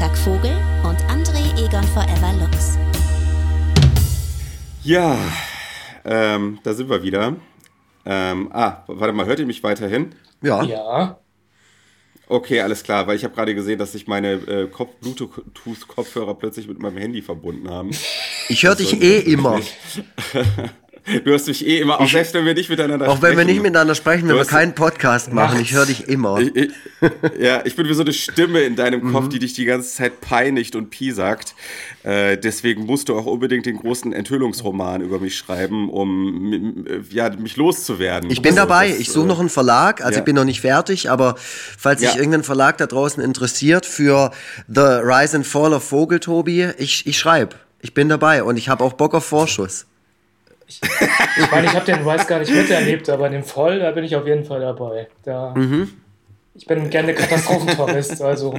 Freitag Vogel und André Egon Forever Lux. Ja, ähm, da sind wir wieder. Ähm, ah, warte mal, hört ihr mich weiterhin? Ja. Ja. Okay, alles klar, weil ich habe gerade gesehen, dass sich meine äh, Kopf- Bluetooth-Kopfhörer plötzlich mit meinem Handy verbunden haben. Ich höre dich eh immer. Du hörst mich eh immer, auch selbst wenn wir nicht miteinander Auch wenn wir sprechen. nicht miteinander sprechen, wenn wir hast- keinen Podcast machen, ich höre dich immer. Ich, ich, ja, ich bin wie so eine Stimme in deinem Mhm. Kopf, die dich die ganze Zeit peinigt und piesackt. Äh, deswegen musst du auch unbedingt den großen Enthüllungsroman über mich schreiben, um m- ja, mich loszuwerden. Ich bin Also, dabei, das, ich suche äh, noch einen Verlag, also ja. ich bin noch nicht fertig, aber falls sich Ja. irgendein Verlag da draußen interessiert für The Rise and Fall of Vogel, Tobi, ich, ich schreibe. Ich bin dabei und ich habe auch Bock auf Vorschuss. Ich meine, ich habe den Rise gar nicht miterlebt, aber in dem Voll, da bin ich auf jeden Fall dabei. Da, Ich bin gerne Katastrophentourist, also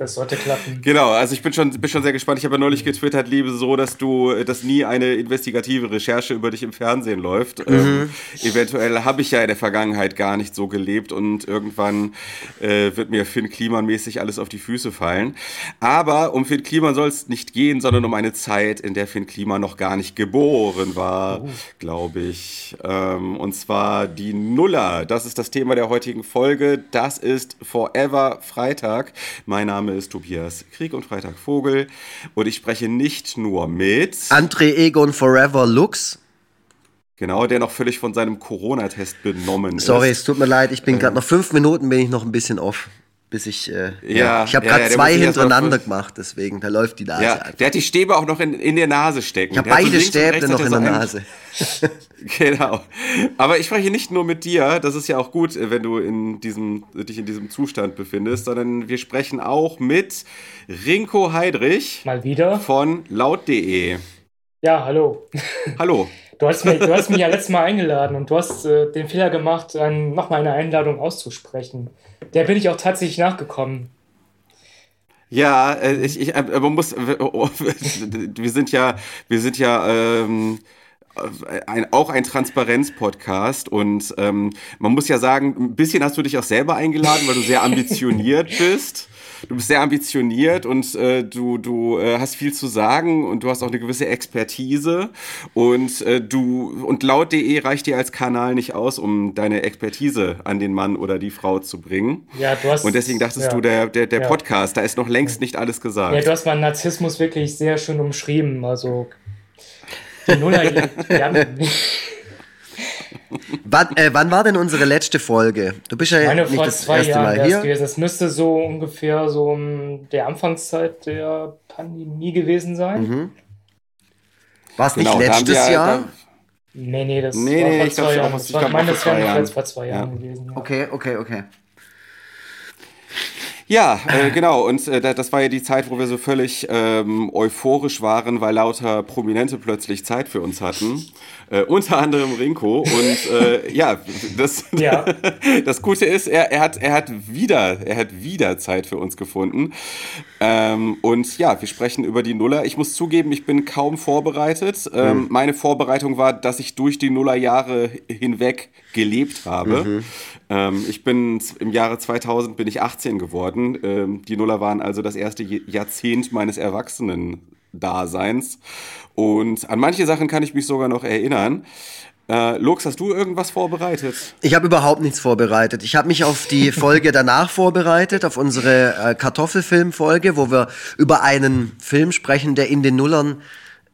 das sollte klappen. Genau, also ich bin schon, bin schon sehr gespannt. Ich habe ja neulich getwittert, liebe so, dass du, dass nie eine investigative Recherche über dich im Fernsehen läuft. Ähm, eventuell habe ich ja in der Vergangenheit gar nicht so gelebt und irgendwann äh, wird mir Finn Kliman mäßig alles auf die Füße fallen. Aber um Finn Kliman soll es nicht gehen, sondern um eine Zeit, in der Finn Kliman noch gar nicht geboren war, glaube ich. Ähm, und zwar die Nuller. Das ist das Thema der heutigen Folge. Das ist Forever Freitag. Mein Name ist Tobias Krieg und Freitag Vogel. Und ich spreche nicht nur mit, André Egon Forever Lux. genau, der noch völlig von seinem Corona-Test benommen Sorry, ist. es tut mir leid, ich bin gerade noch fünf Minuten bin ich noch ein bisschen off. Bis ich, äh, ja, Ja, ich habe ja, gerade ja, zwei hintereinander gemacht, deswegen, da läuft die Nase Ja, einfach. der hat die Stäbe auch noch in, in der Nase stecken. Ich habe so beide und Stäbe noch in er der so Nase. Genau. Aber ich spreche nicht nur mit dir, das ist ja auch gut, wenn du in diesem, dich in diesem Zustand befindest, sondern wir sprechen auch mit Rinko Heidrich Mal wieder. von laut.de. Ja, hallo. Hallo. Du hast, mich, du hast mich ja letztes Mal eingeladen und du hast äh, den Fehler gemacht, ein, nochmal eine Einladung auszusprechen. Der bin ich auch tatsächlich nachgekommen. Ja, äh, ich, ich, äh, man muss, wir sind ja, wir sind ja ähm, ein, auch ein Transparenz-Podcast und ähm, man muss ja sagen, ein bisschen hast du dich auch selber eingeladen, weil du sehr ambitioniert bist. Du bist sehr ambitioniert und äh, du, du äh, hast viel zu sagen und du hast auch eine gewisse Expertise und äh, du und laut.de reicht dir als Kanal nicht aus, um deine Expertise an den Mann oder die Frau zu bringen. Ja, du hast. Und deswegen dachtest ja. du, der, der, der Ja. Podcast, da ist noch längst nicht alles gesagt. Ja, du hast meinen Narzissmus wirklich sehr schön umschrieben. Also. Die Nuller. Wann, äh, wann war denn unsere letzte Folge? Du bist ja meine nicht vor das zwei erste Jahren Mal hier. gewesen. Das müsste so ungefähr so um der Anfangszeit der Pandemie gewesen sein. Mhm. War es nicht Genau, haben letztes wir- Jahr? da- Nee, nee, das Nee, war nee, vor ich zwei Jahren. ich auch meine, vor das wäre vor zwei Jahren Ja. gewesen. Ja. Okay, okay, okay. Ja, äh, genau. Und äh, da- das war ja die Zeit, wo wir so völlig ähm, euphorisch waren, weil lauter Prominente plötzlich Zeit für uns hatten. Äh, unter anderem Rinko. Und äh, ja, das, Ja. das Gute ist, er, er, hat, er, hat wieder, er hat wieder Zeit für uns gefunden. Ähm, und ja, wir sprechen über die Nuller. Ich muss zugeben, ich bin kaum vorbereitet. Ähm, Meine Vorbereitung war, dass ich durch die Nullerjahre hinweg gelebt habe. Ähm, ich bin im Jahre 2000 bin ich 18 geworden. Ähm, die Nuller waren also das erste Jahrzehnt meines Erwachsenen-Daseins. Und an manche Sachen kann ich mich sogar noch erinnern. Äh, Lux, hast du irgendwas vorbereitet? Ich habe überhaupt nichts vorbereitet. Ich habe mich auf die Folge danach vorbereitet, auf unsere äh, Kartoffelfilm-Folge, wo wir über einen Film sprechen, der in den Nullern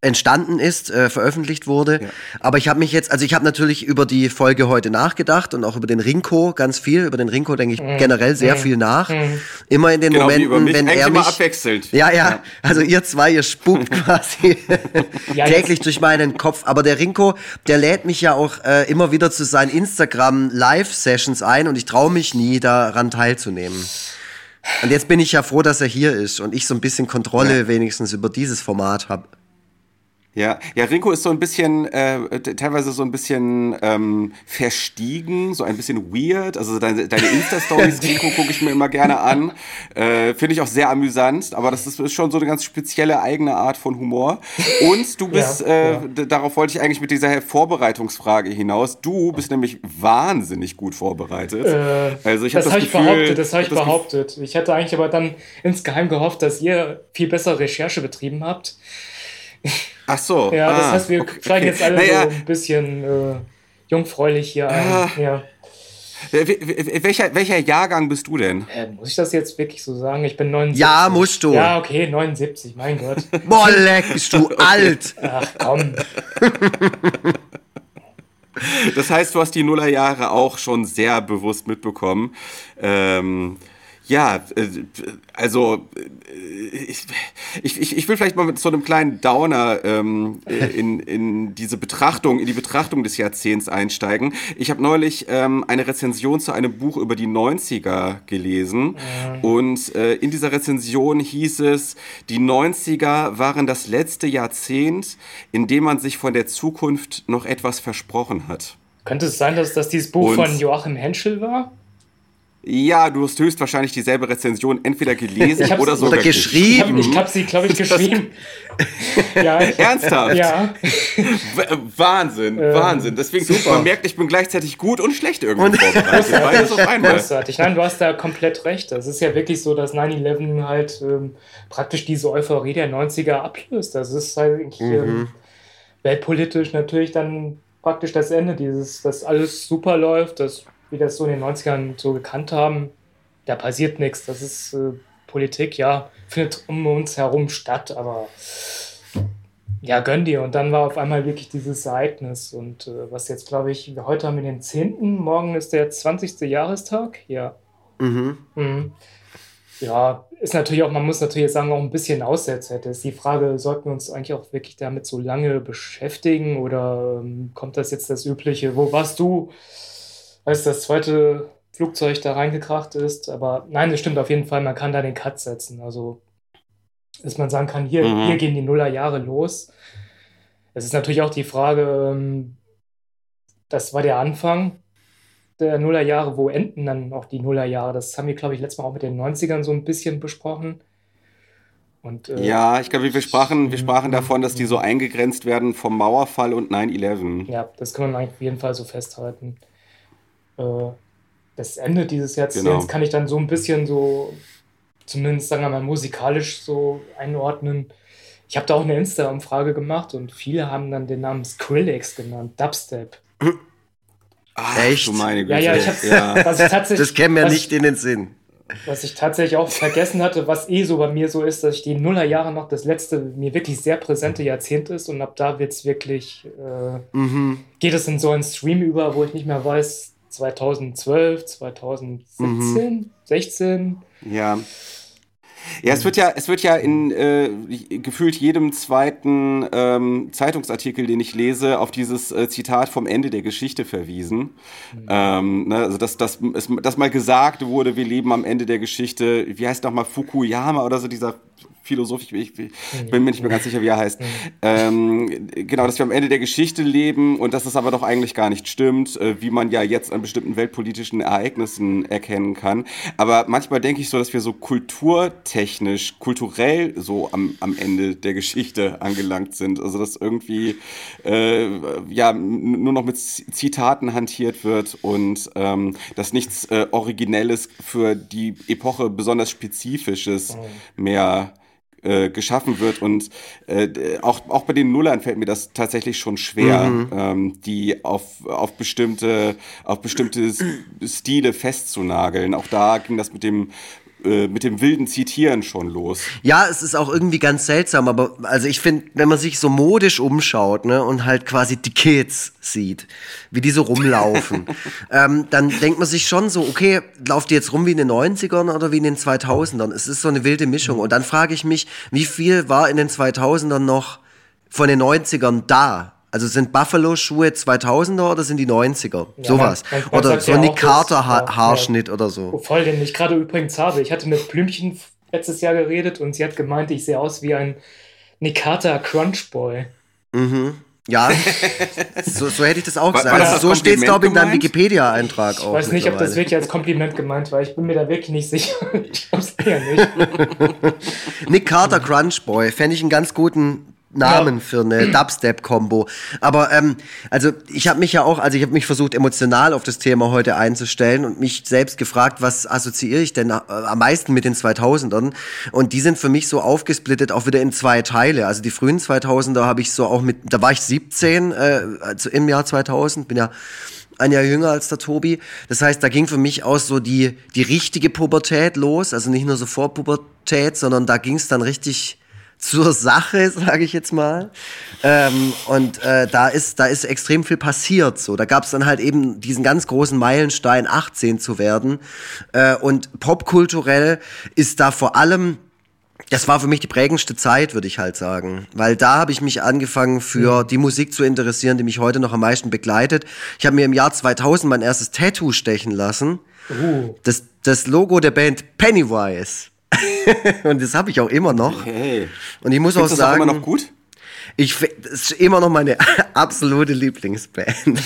entstanden ist, äh, veröffentlicht wurde. Aber ich habe mich jetzt, also ich habe natürlich über die Folge heute nachgedacht und auch über den Rinko ganz viel. Über den Rinko denke ich generell sehr viel nach. Immer in den Genau wie Momenten, über mich. wenn Eigentlich er immer mich abwechselnd. Ja, ja, also ihr zwei, ihr spukt quasi Ja, täglich durch meinen Kopf. Aber der Rinko, der lädt mich ja auch äh, immer wieder zu seinen Instagram Live-Sessions ein und ich traue mich nie, daran teilzunehmen. Und jetzt bin ich ja froh, dass er hier ist und ich so ein bisschen Kontrolle wenigstens über dieses Format habe. Ja, ja, Rinko ist so ein bisschen, äh, teilweise so ein bisschen ähm, verstiegen, so ein bisschen weird. Also deine, deine Insta-Stories, Rinko, gucke ich mir immer gerne an. Äh, Finde ich auch sehr amüsant, aber das ist, ist, schon so eine ganz spezielle eigene Art von Humor. Und du bist, ja, äh, ja. darauf wollte ich eigentlich mit dieser Vorbereitungsfrage hinaus. Du bist nämlich wahnsinnig gut vorbereitet. Äh, also ich das habe das, hab ich behauptet, das habe ich behauptet. Ich hatte eigentlich aber dann insgeheim gehofft, dass ihr viel bessere Recherche betrieben habt. Ach so. Ja, ah, das heißt, wir okay. steigen jetzt alle naja. so ein bisschen äh, jungfräulich hier ein. Ah. Ja. Welcher, welcher Jahrgang bist du denn? Äh, muss ich das jetzt wirklich so sagen? Ich bin 79. Ja, musst du. Ja, okay, 79, mein Gott. Boah, leck, bist du okay. alt. Ach, komm. Das heißt, du hast die Nullerjahre auch schon sehr bewusst mitbekommen. Ähm, ja, äh, also äh, ich, ich, ich will vielleicht mal mit so einem kleinen Downer ähm, äh, in, in diese Betrachtung, in die Betrachtung des Jahrzehnts einsteigen. Ich habe neulich ähm, eine Rezension zu einem Buch über die 90er gelesen und äh, in dieser Rezension hieß es, die 90er waren das letzte Jahrzehnt, in dem man sich von der Zukunft noch etwas versprochen hat. Könnte es sein, dass das dieses Buch und, von Joachim Henschel war? Ja, du hast höchstwahrscheinlich dieselbe Rezension entweder gelesen oder sogar geschrieben. Ich habe hab sie, glaube ich, geschrieben. ja, ich, Ernsthaft? Ja. Wahnsinn, ähm, Wahnsinn. Deswegen, super. man merkt, ich bin gleichzeitig gut und schlecht irgendwie und vorbereitet. Beides auf einmal. Großartig. Nein, du hast da komplett recht. Das ist ja wirklich so, dass 9-11 halt ähm, praktisch diese Euphorie der 90er ablöst. Das ist halt mhm. ähm, weltpolitisch natürlich dann praktisch das Ende dieses, dass alles super läuft, dass wie das so in den 90ern so gekannt haben, da passiert nichts. Das ist äh, Politik, ja, findet um uns herum statt, aber ja, gönn dir. Und dann war auf einmal wirklich dieses Ereignis. Und äh, was jetzt, glaube ich, heute haben wir den 10., morgen ist der 20. Jahrestag. Ja. Mhm. mhm. Ja, ist natürlich auch, man muss natürlich sagen, auch ein bisschen Aussetzer. Das ist die Frage, sollten wir uns eigentlich auch wirklich damit so lange beschäftigen oder ähm, kommt das jetzt das Übliche? Wo warst du? Als das zweite Flugzeug da reingekracht ist. Aber nein, das stimmt auf jeden Fall, man kann da den Cut setzen. Also, dass man sagen kann, hier, mhm. hier gehen die Nullerjahre los. Es ist natürlich auch die Frage, ähm, das war der Anfang der Nullerjahre, wo enden dann auch die Nullerjahre? Das haben wir, glaube ich, letztes Mal auch mit den 90ern so ein bisschen besprochen. Und, äh, ja, ich glaube, wir sprachen, wir sprachen davon, dass die so eingegrenzt werden vom Mauerfall und 9-11. Ja, das kann man auf jeden Fall so festhalten das Ende dieses Jahrzehnts genau. kann ich dann so ein bisschen so, zumindest sagen wir mal musikalisch so einordnen. Ich habe da auch eine Insta-Umfrage gemacht und viele haben dann den Namen Skrillex genannt, Dubstep. Ach, Echt? Du meine Güte. Ja, ja, ich hab's, ja. Was ich das käme mir nicht in den Sinn. Was ich tatsächlich auch vergessen hatte, was eh so bei mir so ist, dass ich die Nullerjahre noch das letzte, mir wirklich sehr präsente Jahrzehnt ist und ab da wird es wirklich, äh, mhm. geht es in so einen Stream über, wo ich nicht mehr weiß, 2012, 2017, mhm. 16. Ja. Ja, es wird ja, es wird ja in äh, gefühlt jedem zweiten ähm, Zeitungsartikel, den ich lese, auf dieses äh, Zitat vom Ende der Geschichte verwiesen. Mhm. Ähm, ne, also dass, dass, dass mal gesagt wurde, wir leben am Ende der Geschichte. Wie heißt nochmal Fukuyama oder so dieser Philosoph, ich, ich, ich, bin mir nicht mehr ganz sicher, wie er heißt. Ähm, genau, dass wir am Ende der Geschichte leben und dass das aber doch eigentlich gar nicht stimmt, äh, wie man ja jetzt an bestimmten weltpolitischen Ereignissen erkennen kann. Aber manchmal denke ich so, dass wir so kulturtechnisch, kulturell so am, am Ende der Geschichte angelangt sind. Also dass irgendwie äh, ja nur noch mit Zitaten hantiert wird und ähm, dass nichts äh, Originelles für die Epoche besonders Spezifisches oh. mehr äh, geschaffen wird. Und äh, auch, auch bei den Nullern fällt mir das tatsächlich schon schwer, mhm. ähm, die auf, auf, bestimmte, auf bestimmte Stile festzunageln. Auch da ging das mit dem äh, mit dem wilden Zitieren schon los. Ja, es ist auch irgendwie ganz seltsam, aber also ich finde, wenn man sich so modisch umschaut ne, und halt quasi die Kids sieht, wie die so rumlaufen, ähm, dann denkt man sich schon so, okay, lauft die jetzt rum wie in den 90ern oder wie in den 2000ern? Es ist so eine wilde Mischung. Und dann frage ich mich, wie viel war in den 2000ern noch von den 90ern da? Also sind Buffalo-Schuhe 2000er oder sind die 90er? Ja, Sowas. Oder so ein Nick Carter-Haarschnitt ja, oder so. Oh, voll, den ich gerade übrigens habe. Ich hatte mit Blümchen letztes Jahr geredet und sie hat gemeint, ich sehe aus wie ein Nick Carter Crunch Boy. Mhm. Ja, so, so, hätte ich das auch gesagt. War also so steht es, glaube ich, in deinem Wikipedia-Eintrag auch. Ich weiß nicht, ob das wirklich als Kompliment gemeint war. Ich bin mir da wirklich nicht sicher. Ich glaube es eher nicht. Nick Carter Crunch Boy fände ich einen ganz guten Namen ja. für eine Dubstep-Kombo. Aber ähm, also ich habe mich ja auch, also ich habe mich versucht emotional auf das Thema heute einzustellen und mich selbst gefragt, was assoziiere ich denn äh, am meisten mit den 2000ern? Und die sind für mich so aufgesplittet auch wieder in zwei Teile. Also die frühen 2000er habe ich so auch mit, da war ich 17 äh, also im Jahr 2000, bin ja ein Jahr jünger als der Tobi. Das heißt, da ging für mich aus so die die richtige Pubertät los, also nicht nur so Vorpubertät, sondern da ging es dann richtig zur Sache, sage ich jetzt mal. Ähm, und äh, da ist da ist extrem viel passiert. So, da gab es dann halt eben diesen ganz großen Meilenstein, 18 zu werden. Äh, und popkulturell ist da vor allem das war für mich die prägendste Zeit, würde ich halt sagen. Weil da habe ich mich angefangen für mhm. die Musik zu interessieren, die mich heute noch am meisten begleitet. Ich habe mir im Jahr 2000 mein erstes Tattoo stechen lassen. Uh. Das, das Logo der Band Pennywise. und das habe ich auch immer noch. Hey. Und ich muss Findest auch sagen. Das auch immer noch gut? Ich das ist immer noch meine absolute Lieblingsband.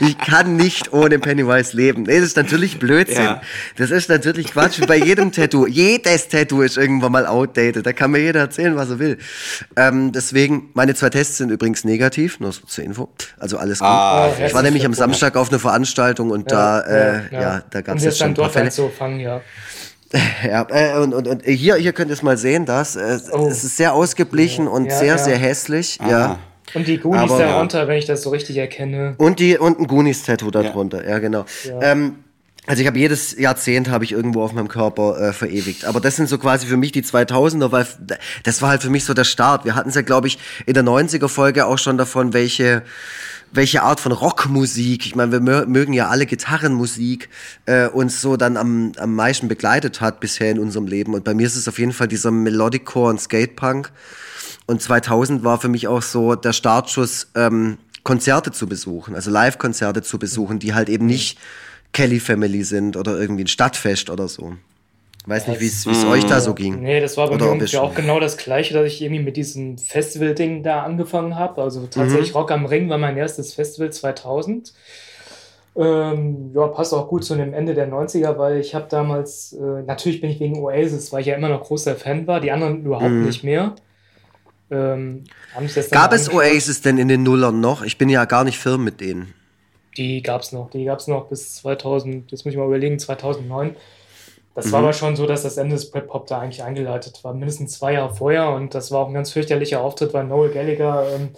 ich kann nicht ohne Pennywise leben. Nee, das ist natürlich Blödsinn. Ja. Das ist natürlich Quatsch. Bei jedem Tattoo. Jedes Tattoo ist irgendwann mal outdated. Da kann mir jeder erzählen, was er will. Ähm, deswegen, meine zwei Tests sind übrigens negativ, nur so zur Info. Also alles gut. Ah, ich war nämlich am Samstag auf einer Veranstaltung und ja, da, äh, ja, ja. da gab es jetzt schon ein paar Fälle. So fangen, ja. Ja, äh, und, und, und hier, hier könnt ihr es mal sehen, das. Äh, oh. Es ist sehr ausgeglichen ja, und ja, sehr, ja. sehr hässlich. Aha. Ja. Und die Goonies Aber, darunter, wenn ich das so richtig erkenne. Und die und ein Goonies-Tattoo darunter, ja, genau. Ähm, also ich habe jedes Jahrzehnt habe ich irgendwo auf meinem Körper äh, verewigt. Aber das sind so quasi für mich die 2000er, weil das war halt für mich so der Start. Wir hatten es ja, glaube ich, in der 90er Folge auch schon davon, welche welche Art von Rockmusik, ich meine, wir mögen ja alle Gitarrenmusik, äh, uns so dann am, am meisten begleitet hat bisher in unserem Leben. Und bei mir ist es auf jeden Fall dieser Melodiccore und Skatepunk. Und 2000 war für mich auch so der Startschuss, ähm, Konzerte zu besuchen, also Live-Konzerte zu besuchen, die halt eben nicht Kelly Family sind oder irgendwie ein Stadtfest oder so. Weiß nicht, wie es euch da so ging. Nee, das war bei mir ja auch genau das Gleiche, dass ich irgendwie mit diesem Festival-Ding da angefangen habe. Also tatsächlich mhm. Rock am Ring war mein erstes Festival 2000. Ähm, ja, passt auch gut zu dem Ende der 90er, weil ich habe damals, äh, natürlich bin ich wegen Oasis, weil ich ja immer noch großer Fan war, die anderen überhaupt mhm. nicht mehr. Ähm, Gab es Oasis denn in den Nullern noch? Ich bin ja gar nicht firm mit denen. Die gab es noch, die gab es noch bis 2000, jetzt muss ich mal überlegen, 2009. Das mhm. war aber schon so, dass das Ende des Britpop da eigentlich eingeleitet war, mindestens zwei Jahre vorher. Und das war auch ein ganz fürchterlicher Auftritt, weil Noel Gallagher, ähm,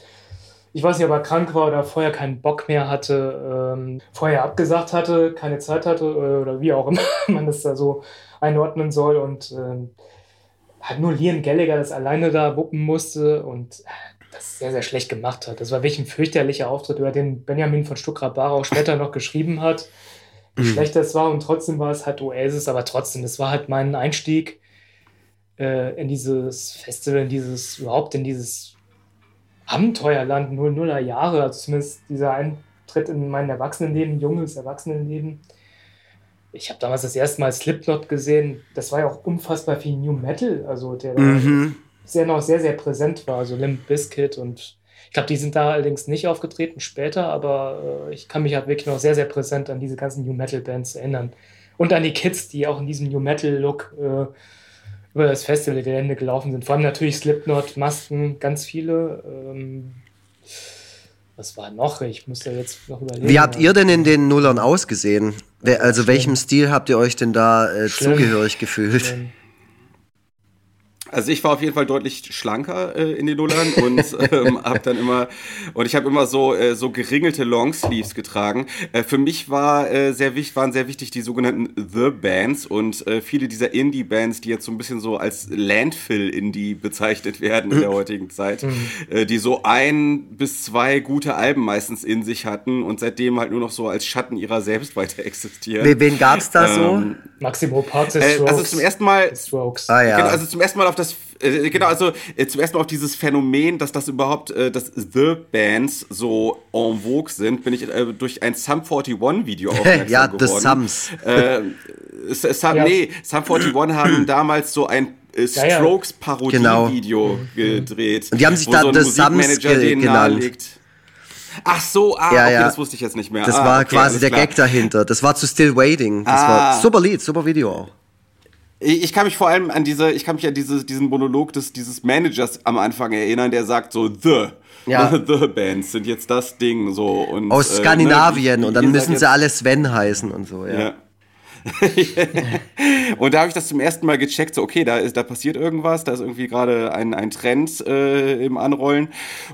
ich weiß nicht, ob er krank war oder vorher keinen Bock mehr hatte, ähm, vorher abgesagt hatte, keine Zeit hatte äh, oder wie auch immer man das da so einordnen soll. Und ähm, hat nur Liam Gallagher das alleine da wuppen musste und das sehr, sehr schlecht gemacht hat. Das war wirklich ein fürchterlicher Auftritt, über den Benjamin von Stuckrad-Barre auch später noch geschrieben hat wie mhm. schlecht das war und trotzdem war es halt Oasis, aber trotzdem, das war halt mein Einstieg äh, in dieses Festival, in dieses, überhaupt in dieses Abenteuerland 00er Jahre, also zumindest dieser Eintritt in mein Erwachsenenleben, junges Erwachsenenleben. Ich habe damals das erste Mal Slipknot gesehen, das war ja auch unfassbar viel New Metal, also der mhm. sehr noch sehr, sehr präsent war, also Limp Bizkit und ich glaube, die sind da allerdings nicht aufgetreten später, aber äh, ich kann mich halt wirklich noch sehr, sehr präsent an diese ganzen New Metal Bands erinnern. Und an die Kids, die auch in diesem New Metal Look äh, über das Festivalgelände gelaufen sind. Vor allem natürlich Slipknot, Masken, ganz viele. Ähm, was war noch? Ich muss ja jetzt noch überlegen. Wie habt ihr denn in den Nullern ausgesehen? Also welchem Stil habt ihr euch denn da äh, zugehörig gefühlt? Schlimm. Also ich war auf jeden Fall deutlich schlanker äh, in den Nullern und ähm, habe dann immer und ich habe immer so äh, so geringelte Longsleeves getragen. Äh, für mich war äh, sehr wichtig waren sehr wichtig die sogenannten The Bands und äh, viele dieser Indie Bands, die jetzt so ein bisschen so als Landfill Indie bezeichnet werden in der heutigen Zeit, mhm. äh, die so ein bis zwei gute Alben meistens in sich hatten und seitdem halt nur noch so als Schatten ihrer selbst weiter existieren. Wen gab's da ähm, so? Maximo Parks äh, Also zum ersten Mal Strokes. Ah, ja. Genau, also zum ersten Mal auf das, äh, genau, also äh, zum ersten Mal auf dieses Phänomen, dass das überhaupt, äh, dass The Bands so en vogue sind, bin ich äh, durch ein Sum 41 Video aufmerksam ja, geworden. Ja, The Sums. Äh, Sum, ja. Nee, Sum 41 haben damals so ein äh, Strokes Parodie-Video genau. gedreht. Und die haben sich da so The Sums genannt. Nahelegt. Ach so, ah, ja, okay, ja. das wusste ich jetzt nicht mehr. Das ah, war okay, quasi der Gag dahinter. Das war zu Still Waiting. Das ah. war super Lied, super Video auch. Ich kann mich vor allem an diese, ich kann mich an diese, diesen Monolog des, dieses Managers am Anfang erinnern, der sagt so, The, ja. The Bands sind jetzt das Ding so. Und, Aus Skandinavien äh, ne, und dann müssen sie alle Sven heißen und so, ja. ja. und da habe ich das zum ersten Mal gecheckt, so okay, da, ist, da passiert irgendwas, da ist irgendwie gerade ein, ein Trend äh, im Anrollen.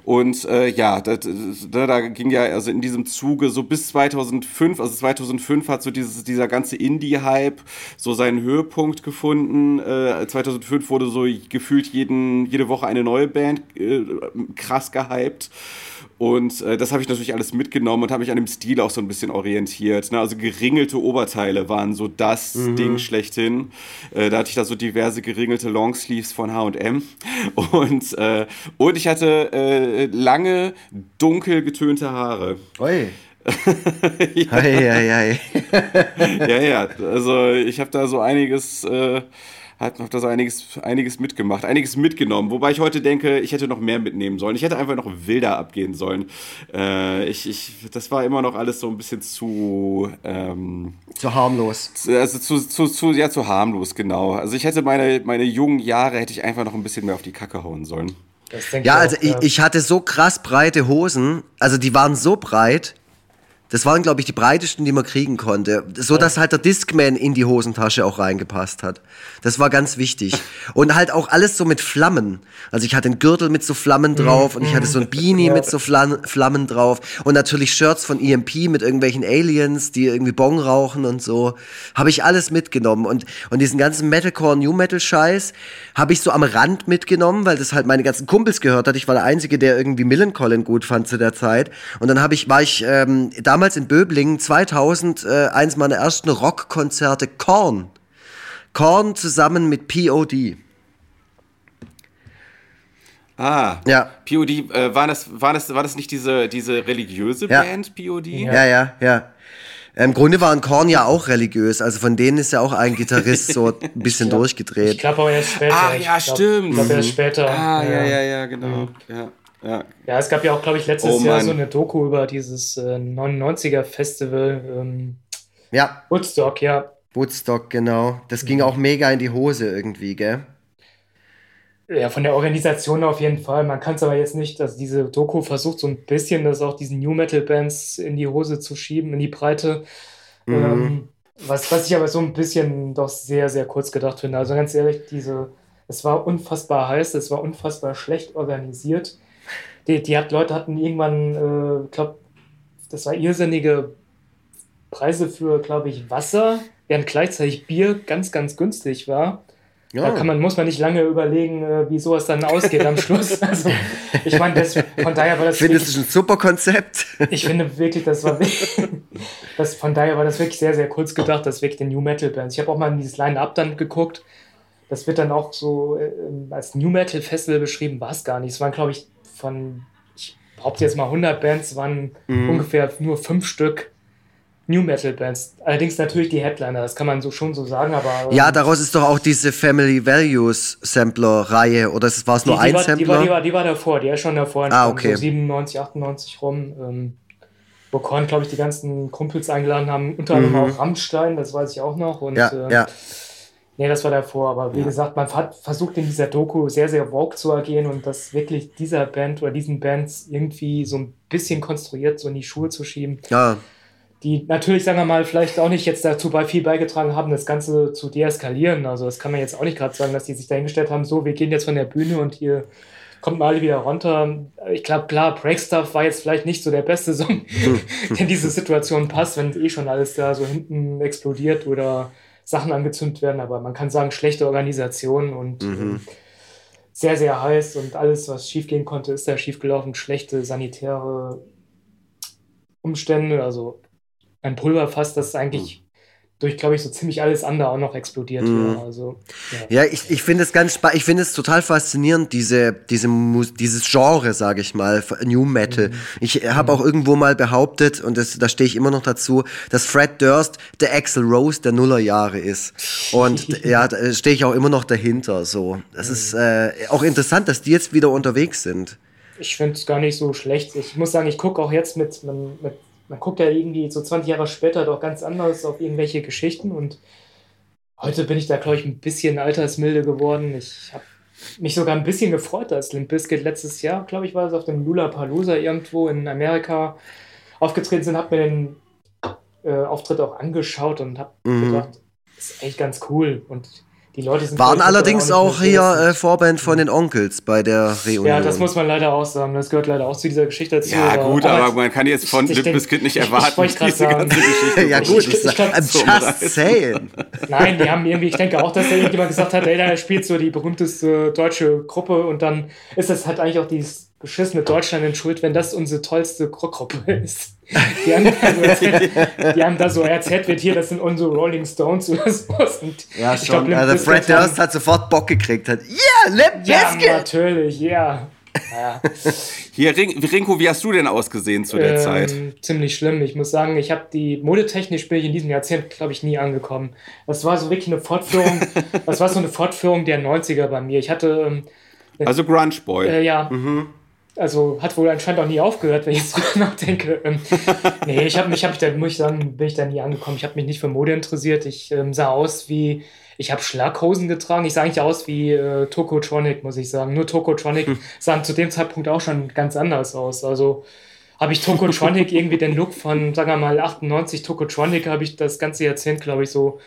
Und äh, ja, da, da, da, ging ja also in diesem Zuge so bis 2005, also 2005 hat so dieses, dieser ganze Indie-Hype so seinen Höhepunkt gefunden. Äh, 2005 wurde so gefühlt jeden, jede Woche eine neue Band äh, krass gehypt. Und äh, das habe ich natürlich alles mitgenommen und habe mich an dem Stil auch so ein bisschen orientiert. Ne? Also geringelte Oberteile waren so das mhm. Ding schlechthin. Äh, da hatte ich da so diverse geringelte Longsleeves von H&M. Und, äh, und ich hatte äh, lange, dunkel getönte Haare. Oi. ja. Ei, ei, ei. ja, ja, also ich habe da so einiges äh, hat noch da so einiges, einiges mitgemacht, einiges mitgenommen. Wobei ich heute denke, ich hätte noch mehr mitnehmen sollen. Ich hätte einfach noch wilder abgehen sollen. Äh, ich, ich, das war immer noch alles so ein bisschen zu. Ähm, zu harmlos. Also zu, zu, zu, ja, zu harmlos, genau. Also ich hätte meine, meine jungen Jahre hätte ich einfach noch ein bisschen mehr auf die Kacke hauen sollen. Ja, also auch, ich, ich hatte so krass breite Hosen, also die waren so breit, das waren, glaube ich, die breitesten, die man kriegen konnte. So dass halt der Discman in die Hosentasche auch reingepasst hat. Das war ganz wichtig. Und halt auch alles so mit Flammen. Also ich hatte einen Gürtel mit so Flammen mhm. drauf und ich hatte so ein Beanie mit so Flammen drauf. Und natürlich Shirts von EMP mit irgendwelchen Aliens, die irgendwie Bong rauchen und so. Habe ich alles mitgenommen. Und, und diesen ganzen Metalcore, New Metal Scheiß habe ich so am Rand mitgenommen, weil das halt meine ganzen Kumpels gehört hat. Ich war der Einzige, der irgendwie Millencolin gut fand zu der Zeit. Und dann habe ich, war ich ähm, da damals in Böblingen 2000 äh, eins meiner ersten Rockkonzerte Korn. Korn zusammen mit POD. Ah, ja. POD, äh, war, das, war, das, war das nicht diese, diese religiöse ja. Band, POD? Ja, ja, ja. Im Grunde waren Korn ja auch religiös, also von denen ist ja auch ein Gitarrist so ein bisschen glaub, durchgedreht. Ich glaube aber erst später. Ah, ja, ich glaub, stimmt. Ich glaube erst später. Ah, ja, ja, ja, genau. Mhm. Ja. Ja. ja, es gab ja auch, glaube ich, letztes oh, Jahr so eine Doku über dieses äh, 99er-Festival. Ähm, ja. Woodstock, ja. Woodstock, genau. Das ging auch mega in die Hose irgendwie, gell? Ja, von der Organisation auf jeden Fall. Man kann es aber jetzt nicht, dass diese Doku versucht so ein bisschen das auch diesen New Metal Bands in die Hose zu schieben, in die Breite. Mhm. Ähm, was, was ich aber so ein bisschen doch sehr, sehr kurz gedacht finde. Also ganz ehrlich, diese, es war unfassbar heiß, es war unfassbar schlecht organisiert die, die hat, Leute hatten irgendwann, äh, ich glaube, das war irrsinnige Preise für, glaube ich, Wasser, während gleichzeitig Bier ganz, ganz günstig war. Ja. Da kann man, muss man nicht lange überlegen, äh, wie sowas dann ausgeht am Schluss. Also, ich meine, von daher war das. Findest du ein super Konzept? Ich finde wirklich, das war das, von daher war das wirklich sehr, sehr kurz gedacht, das wirklich den New Metal Bands. Ich habe auch mal in dieses Line-Up dann geguckt. Das wird dann auch so äh, als New Metal Festival beschrieben, war es gar nicht. Es waren, glaube ich, von, ich behaupte jetzt mal 100 Bands, waren mhm. ungefähr nur fünf Stück New Metal Bands. Allerdings natürlich die Headliner, das kann man so schon so sagen, aber. Ja, daraus ist doch auch diese Family Values Sampler Reihe, oder war es nur die, die ein war, Sampler? Die war, die, war, die war davor, die ist schon davor, ah, okay. so 97, 98 rum. Ähm, wo Korn, glaube ich, die ganzen Kumpels eingeladen haben, unter anderem mhm. auch Rammstein, das weiß ich auch noch. Und, ja, äh, ja. Nee, das war davor, aber wie ja. gesagt, man hat versucht in dieser Doku sehr, sehr woke zu agieren und das wirklich dieser Band oder diesen Bands irgendwie so ein bisschen konstruiert so in die Schuhe zu schieben. Ja. Die natürlich, sagen wir mal, vielleicht auch nicht jetzt dazu bei viel beigetragen haben, das Ganze zu deeskalieren. Also das kann man jetzt auch nicht gerade sagen, dass die sich dahingestellt haben, so, wir gehen jetzt von der Bühne und ihr kommt mal alle wieder runter. Ich glaube, klar, Breakstuff war jetzt vielleicht nicht so der beste Song, der in diese Situation passt, wenn eh schon alles da so hinten explodiert oder Sachen angezündet werden, aber man kann sagen, schlechte Organisation und mhm. äh, sehr, sehr heiß und alles, was schiefgehen konnte, ist da schiefgelaufen. Schlechte sanitäre Umstände, also ein Pulverfass, das eigentlich durch, glaube ich, so ziemlich alles andere auch noch explodiert mhm. wäre. Also, ja. ja, ich, ich finde es ganz ich finde es total faszinierend, diese, diese dieses Genre, sage ich mal, New Metal. Mhm. Ich habe mhm. auch irgendwo mal behauptet, und das, da stehe ich immer noch dazu, dass Fred Durst der Axel Rose der Nullerjahre ist. Und ja, da stehe ich auch immer noch dahinter. So, Das ist äh, auch interessant, dass die jetzt wieder unterwegs sind. Ich finde es gar nicht so schlecht. Ich muss sagen, ich gucke auch jetzt mit, mit man guckt ja irgendwie so 20 Jahre später doch ganz anders auf irgendwelche Geschichten und heute bin ich da, glaube ich, ein bisschen altersmilde geworden. Ich habe mich sogar ein bisschen gefreut, als Limp Bizkit letztes Jahr, glaube ich, war es auf dem Lula Palusa irgendwo in Amerika aufgetreten sind, habe mir den äh, Auftritt auch angeschaut und habe mhm. gedacht, das ist echt ganz cool und die Leute sind Waren allerdings auch, auch hier äh, Vorband von den Onkels bei der Reunion. Ja, das muss man leider auch sagen. Das gehört leider auch zu dieser Geschichte dazu. Ja, gut, aber, aber man kann jetzt von Bizkit nicht erwarten, ich, ich diese sagen. ganze Geschichte. ja, gut, ich, ich, ich glaub, just saying. Nein, die haben irgendwie, ich denke auch, dass da irgendjemand gesagt hat, ey, da spielt so die berühmteste deutsche Gruppe und dann ist das halt eigentlich auch dieses beschissene Deutschland in Schuld, wenn das unsere tollste Rockgruppe ist. Die haben, erzählt, die haben da so erzählt wird, hier, das sind unsere Rolling Stones oder sowas. Und ja, schon. Glaub, also Fred Durst hat sofort Bock gekriegt. Hat, yeah, Limp Ja, natürlich, yeah. ja. Hier, Rinko, wie hast du denn ausgesehen zu der ähm, Zeit? Ziemlich schlimm. Ich muss sagen, ich habe die modetechnisch bin ich in diesem Jahrzehnt, glaube ich, nie angekommen. Das war so wirklich eine Fortführung, das war so eine Fortführung der 90er bei mir. Ich hatte. Ähm, also Grunge Boy. Äh, ja. Mhm also hat wohl anscheinend auch nie aufgehört, wenn ich jetzt drüber nachdenke. Ähm, nee, ich habe mich, hab ich da, muss ich sagen, bin ich da nie angekommen. Ich habe mich nicht für Mode interessiert. Ich ähm, sah aus wie, ich habe Schlaghosen getragen. Ich sah eigentlich aus wie äh, Tokotronic, muss ich sagen. Nur Tokotronic hm. sahen zu dem Zeitpunkt auch schon ganz anders aus. Also habe ich Tokotronic irgendwie den Look von, sagen wir mal, 98 Tokotronic, habe ich das ganze Jahrzehnt, glaube ich, so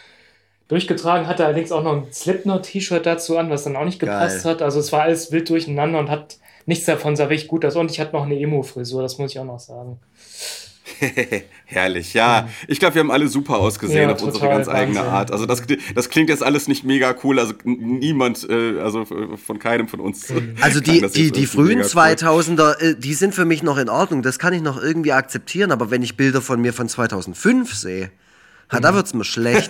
durchgetragen, hatte allerdings auch noch ein Slipknot-T-Shirt dazu an, was dann auch nicht gepasst Geil. hat. Also es war alles wild durcheinander und hat nichts davon sah wirklich gut aus. Und ich hatte noch eine Emo-Frisur, das muss ich auch noch sagen. Herrlich, ja. Ich glaube, wir haben alle super ausgesehen ja, auf unsere ganz Wahnsinn. eigene Art. Also das, das klingt jetzt alles nicht mega cool. Also niemand, äh, also von keinem von uns. Also die, die, die frühen 2000er, cool. Äh, die sind für mich noch in Ordnung. Das kann ich noch irgendwie akzeptieren. Aber wenn ich Bilder von mir von 2005 sehe, Ha, da wird's mir schlecht.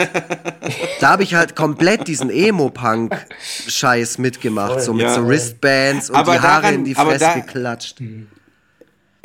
da habe ich halt komplett diesen Emo-Punk-Scheiß mitgemacht, so mit ja. so Wristbands und aber die Haare daran, in die Fresse da, geklatscht.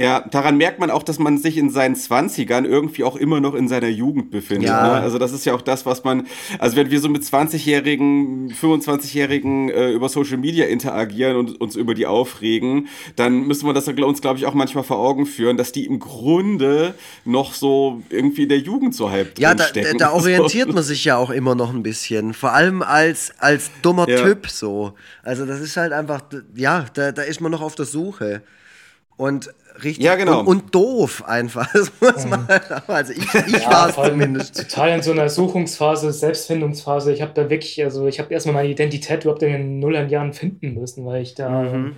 Ja, daran merkt man auch, dass man sich in seinen Zwanzigern irgendwie auch immer noch in seiner Jugend befindet. Ja. Ne? Also das ist ja auch das, was man, also wenn wir so mit 20-Jährigen, 25-Jährigen äh, über Social Media interagieren und uns über die aufregen, dann müssen wir das uns, glaube ich, auch manchmal vor Augen führen, dass die im Grunde noch so irgendwie in der Jugend so halb Ja, da, da, orientiert man sich ja auch immer noch ein bisschen. Vor allem als, als dummer ja. Typ so. Also das ist halt einfach, ja, da, da ist man noch auf der Suche. Und richtig ja, genau. und, und, doof einfach. Das muss man, also ich, ich ja, war es zumindest. Total in so einer Suchungsphase, Selbstfindungsphase. Ich habe da wirklich, also ich habe erstmal meine Identität überhaupt in den Nullerjahren finden müssen, weil ich da mhm.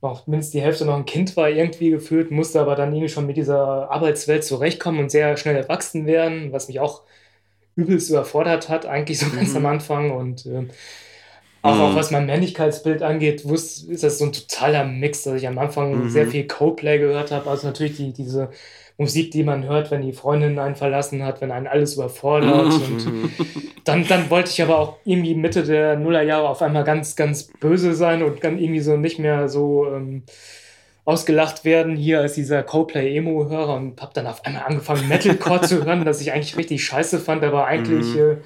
noch mindestens die Hälfte noch ein Kind war irgendwie gefühlt, musste aber dann irgendwie schon mit dieser Arbeitswelt zurechtkommen und sehr schnell erwachsen werden, was mich auch übelst überfordert hat, eigentlich so ganz mhm. am Anfang und äh, auch, mhm. auch was mein Männlichkeitsbild angeht, wusste, ist das so ein totaler Mix, dass ich am Anfang mhm. sehr viel Coldplay gehört habe. Also natürlich die, diese Musik, die man hört, wenn die Freundin einen verlassen hat, wenn einen alles überfordert. Mhm. Und dann, dann wollte ich aber auch irgendwie Mitte der Nullerjahre auf einmal ganz, ganz böse sein und dann irgendwie so nicht mehr so ähm, ausgelacht werden hier als dieser Coldplay-Emo-Hörer und habe dann auf einmal angefangen, Metalcore zu hören, das ich eigentlich richtig scheiße fand, aber eigentlich. Mhm. Äh,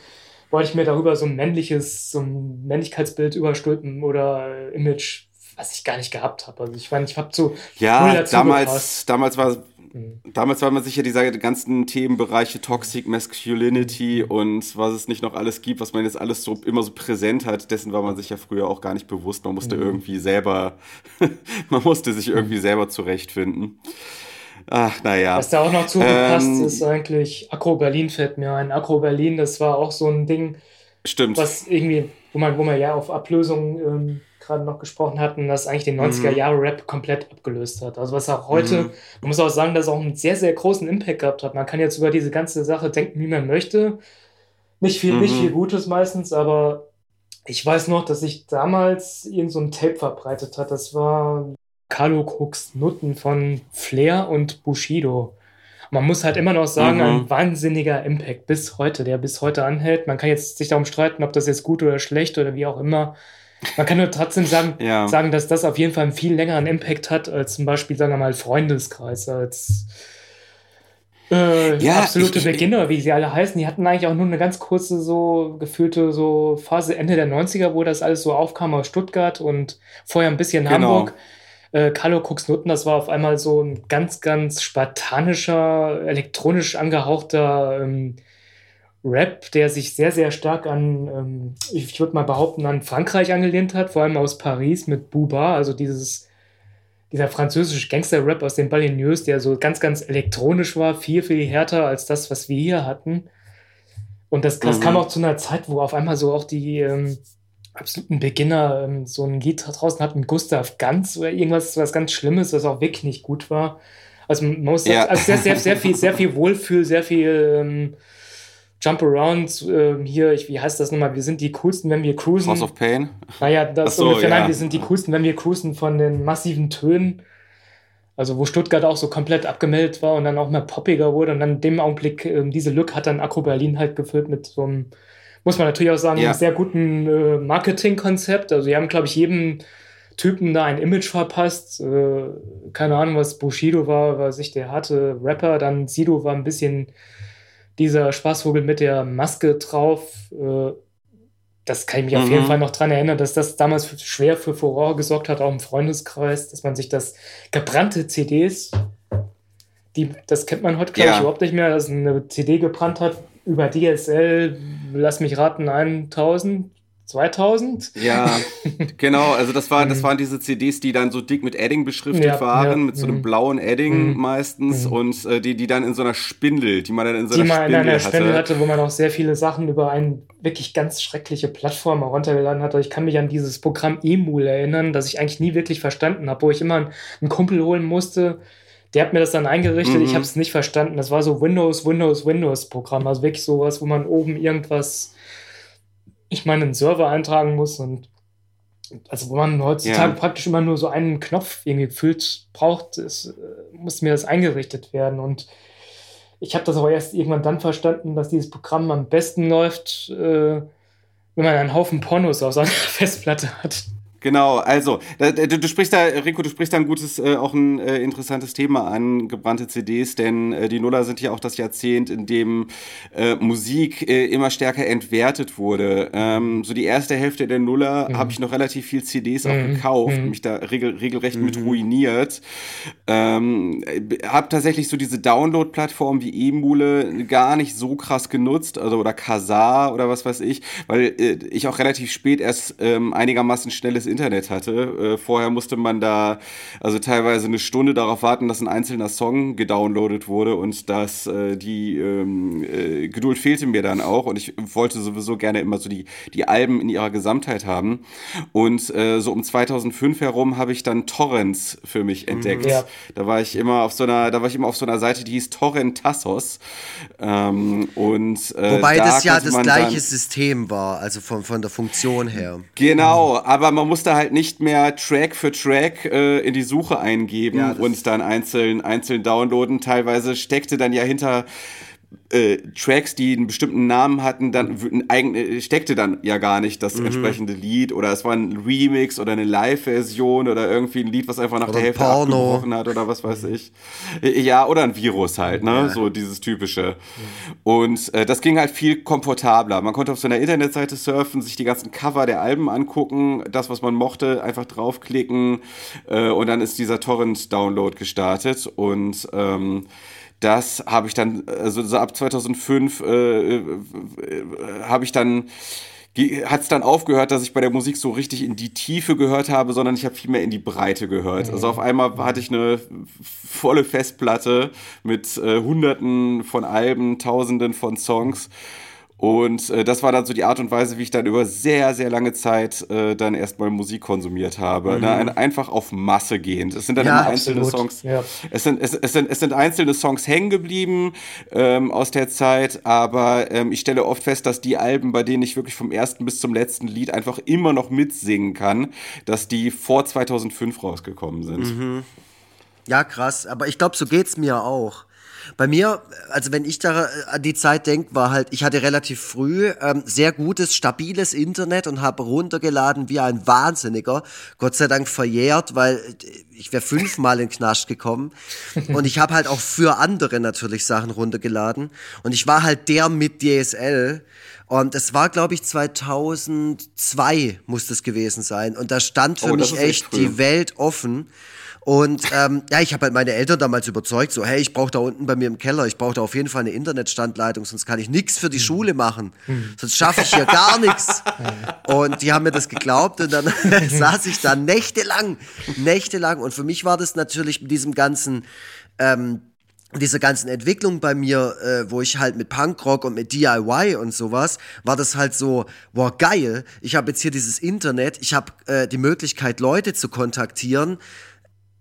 wollte ich mir darüber so ein männliches, so ein Männlichkeitsbild überstülpen oder Image, was ich gar nicht gehabt habe. Also ich meine, ich habe so ja damals, damals war mhm. Damals war man sicher diese ganzen Themenbereiche Toxic Masculinity und was es nicht noch alles gibt, was man jetzt alles so immer so präsent hat, dessen war man sich ja früher auch gar nicht bewusst. Man musste mhm. irgendwie selber, man musste sich irgendwie selber zurechtfinden. Ach, naja. Was da auch noch zugepasst ähm, ist eigentlich, Akro Berlin fällt mir ein. Akro Berlin, das war auch so ein Ding, Stimmt. was irgendwie, wo man, wo man ja auf Ablösung ähm, gerade noch gesprochen hatten, das eigentlich den 90er-Jahre-Rap mhm. komplett abgelöst hat. Also was auch heute, mhm. man muss auch sagen, dass es auch einen sehr, sehr großen Impact gehabt hat. Man kann jetzt über diese ganze Sache denken, wie man möchte. Nicht viel, mhm. nicht viel Gutes meistens, aber ich weiß noch, dass sich damals irgend so ein Tape verbreitet hat. Das war Carlo Crux Nutten von Flair und Bushido. Man muss halt immer noch sagen, mhm. ein wahnsinniger Impact bis heute, der bis heute anhält. Man kann jetzt sich darum streiten, ob das jetzt gut oder schlecht oder wie auch immer. Man kann nur trotzdem sagen, ja. sagen, dass das auf jeden Fall einen viel längeren Impact hat als zum Beispiel, sagen wir mal, Freundeskreis, als äh, ja, absolute ich, Beginner, wie sie alle heißen. Die hatten eigentlich auch nur eine ganz kurze, so gefühlte so Phase Ende der 90er, wo das alles so aufkam aus Stuttgart und vorher ein bisschen genau. Hamburg. Äh, Carlo Nutten, das war auf einmal so ein ganz, ganz spartanischer, elektronisch angehauchter ähm, Rap, der sich sehr, sehr stark an, ähm, ich würde mal behaupten, an Frankreich angelehnt hat, vor allem aus Paris mit Booba, also dieses, dieser französische Gangster-Rap aus den Baligneux, der so ganz, ganz elektronisch war, viel, viel härter als das, was wir hier hatten. Und das, das mhm. kam auch zu einer Zeit, wo auf einmal so auch die ähm, absoluten Beginner ähm, so ein Lied draußen hatten, Gustav Ganz oder irgendwas, was ganz Schlimmes, was auch wirklich nicht gut war. Also man muss ja. also sehr, sehr, sehr viel, sehr viel Wohlfühl, sehr viel ähm, Jump Around, äh, hier, ich, wie heißt das nochmal? Wir sind die coolsten, wenn wir cruisen. House of Pain? Naja, das so, ungefähr, ja. nein, wir sind die coolsten, wenn wir cruisen von den massiven Tönen. Also, wo Stuttgart auch so komplett abgemeldet war und dann auch mehr poppiger wurde. Und dann in dem Augenblick, äh, diese Lücke hat dann Akku Berlin halt gefüllt mit so einem, muss man natürlich auch sagen, ja. sehr guten äh, Marketingkonzept. Also, die haben, glaube ich, jedem Typen da ein Image verpasst. Äh, keine Ahnung, was Bushido war, was ich der hatte. Rapper, dann Sido war ein bisschen dieser Spaßvogel mit der Maske drauf, äh, das kann ich mich mhm. auf jeden mhm. Fall noch dran erinnern, dass das damals schwer für Furore gesorgt hat, auch im Freundeskreis, dass man sich das gebrannte CDs, die, das kennt man heute, glaube ja. ich, überhaupt nicht mehr, dass eine CD gebrannt hat über DSL, lass mich raten, 1000, 2000? Ja, genau. Also das waren, das mhm. waren diese CDs, die dann so dick mit Edding beschriftet ja, waren, ja. mit so einem mhm. blauen Edding mhm. meistens und äh, die, die dann in so einer Spindel, die man dann in so einer die man Spindel in einer hatte. Spindel hatte, wo man auch sehr viele Sachen über eine wirklich ganz schreckliche Plattform heruntergeladen hatte. Ich kann mich an dieses Programm Emul erinnern, das ich eigentlich nie wirklich verstanden habe, wo ich immer einen Kumpel holen musste. Der hat mir das dann eingerichtet, mhm. ich habe es nicht verstanden. Das war so Windows, Windows, Windows Programm, also wirklich sowas, wo man oben irgendwas ich meine, einen Server eintragen muss und also wo man heutzutage ja. praktisch immer nur so einen Knopf irgendwie gefüllt braucht, ist, äh, muss mir das eingerichtet werden. Und ich habe das auch erst irgendwann dann verstanden, dass dieses Programm am besten läuft, äh, wenn man einen Haufen Pornos auf seiner Festplatte hat. Genau, also du, du, sprichst da, Rico, du sprichst da ein gutes, äh, auch ein äh, interessantes Thema an, gebrannte CDs, denn äh, die Nuller sind ja auch das Jahrzehnt, in dem äh, Musik äh, immer stärker entwertet wurde. Ähm, so die erste Hälfte der Nuller mhm. habe ich noch relativ viel CDs mhm. auch gekauft, mhm. mich da regel, regelrecht mhm. mit ruiniert. Ähm, habe tatsächlich so diese Download-Plattform wie Emule gar nicht so krass genutzt, also oder Kazaa oder was weiß ich, weil äh, ich auch relativ spät erst ähm, einigermaßen schnelles Internet hatte. Äh, vorher musste man da also teilweise eine Stunde darauf warten, dass ein einzelner Song gedownloadet wurde und dass äh, die ähm, äh, Geduld fehlte mir dann auch und ich wollte sowieso gerne immer so die, die Alben in ihrer Gesamtheit haben. Und äh, so um 2005 herum habe ich dann Torrents für mich mhm. entdeckt. Ja. Da war ich immer auf so einer, da war ich immer auf so einer Seite, die hieß Torrent Tassos. Ähm, und, äh, Wobei da das ja das gleiche System war, also von, von der Funktion her. Genau, aber man muss musste halt nicht mehr Track für Track äh, in die Suche eingeben ja, und dann einzeln, einzeln downloaden. Teilweise steckte dann ja hinter äh, Tracks, die einen bestimmten Namen hatten, dann äh, steckte dann ja gar nicht das mhm. entsprechende Lied oder es war ein Remix oder eine Live-Version oder irgendwie ein Lied, was einfach nach oder der Hälfte Porno. abgebrochen hat oder was weiß ich. Äh, ja, oder ein Virus halt, ne? Ja. So dieses typische. Und äh, das ging halt viel komfortabler. Man konnte auf so einer Internetseite surfen, sich die ganzen Cover der Alben angucken, das, was man mochte, einfach draufklicken äh, und dann ist dieser Torrent-Download gestartet und ähm, das habe ich dann, also so ab 2005 äh, äh, habe ich dann hat es dann aufgehört, dass ich bei der Musik so richtig in die Tiefe gehört habe, sondern ich habe viel mehr in die Breite gehört. Also auf einmal hatte ich eine volle Festplatte mit äh, Hunderten von Alben, Tausenden von Songs und äh, das war dann so die Art und Weise, wie ich dann über sehr, sehr lange Zeit äh, dann erstmal Musik konsumiert habe. Mhm. Ne? Einfach auf Masse gehend. Es sind dann ja, immer einzelne absolut. Songs. Ja. Es, sind, es, es, sind, es sind einzelne Songs hängen geblieben ähm, aus der Zeit, aber ähm, ich stelle oft fest, dass die Alben, bei denen ich wirklich vom ersten bis zum letzten Lied einfach immer noch mitsingen kann, dass die vor 2005 rausgekommen sind. Mhm. Ja, krass. Aber ich glaube, so geht's mir auch. Bei mir, also wenn ich da äh, an die Zeit denke, war halt, ich hatte relativ früh ähm, sehr gutes, stabiles Internet und habe runtergeladen wie ein Wahnsinniger. Gott sei Dank verjährt, weil äh, ich wäre fünfmal in den Knast gekommen. Und ich habe halt auch für andere natürlich Sachen runtergeladen. Und ich war halt der mit DSL. Und es war, glaube ich, 2002 muss das gewesen sein. Und da stand für Oh, mich echt früh. die Welt offen. Und ähm, ja, ich habe halt meine Eltern damals überzeugt, so, hey, ich brauche da unten bei mir im Keller, ich brauche da auf jeden Fall eine Internetstandleitung, sonst kann ich nichts für die Schule machen. Sonst schaffe ich hier gar nichts. Und die haben mir das geglaubt und dann saß ich da nächtelang, nächtelang. Und für mich war das natürlich mit diesem ganzen ähm, dieser ganzen Entwicklung bei mir, äh, wo ich halt mit Punkrock und mit DIY und sowas, war das halt so, wow, geil, ich habe jetzt hier dieses Internet, ich habe äh, die Möglichkeit, Leute zu kontaktieren.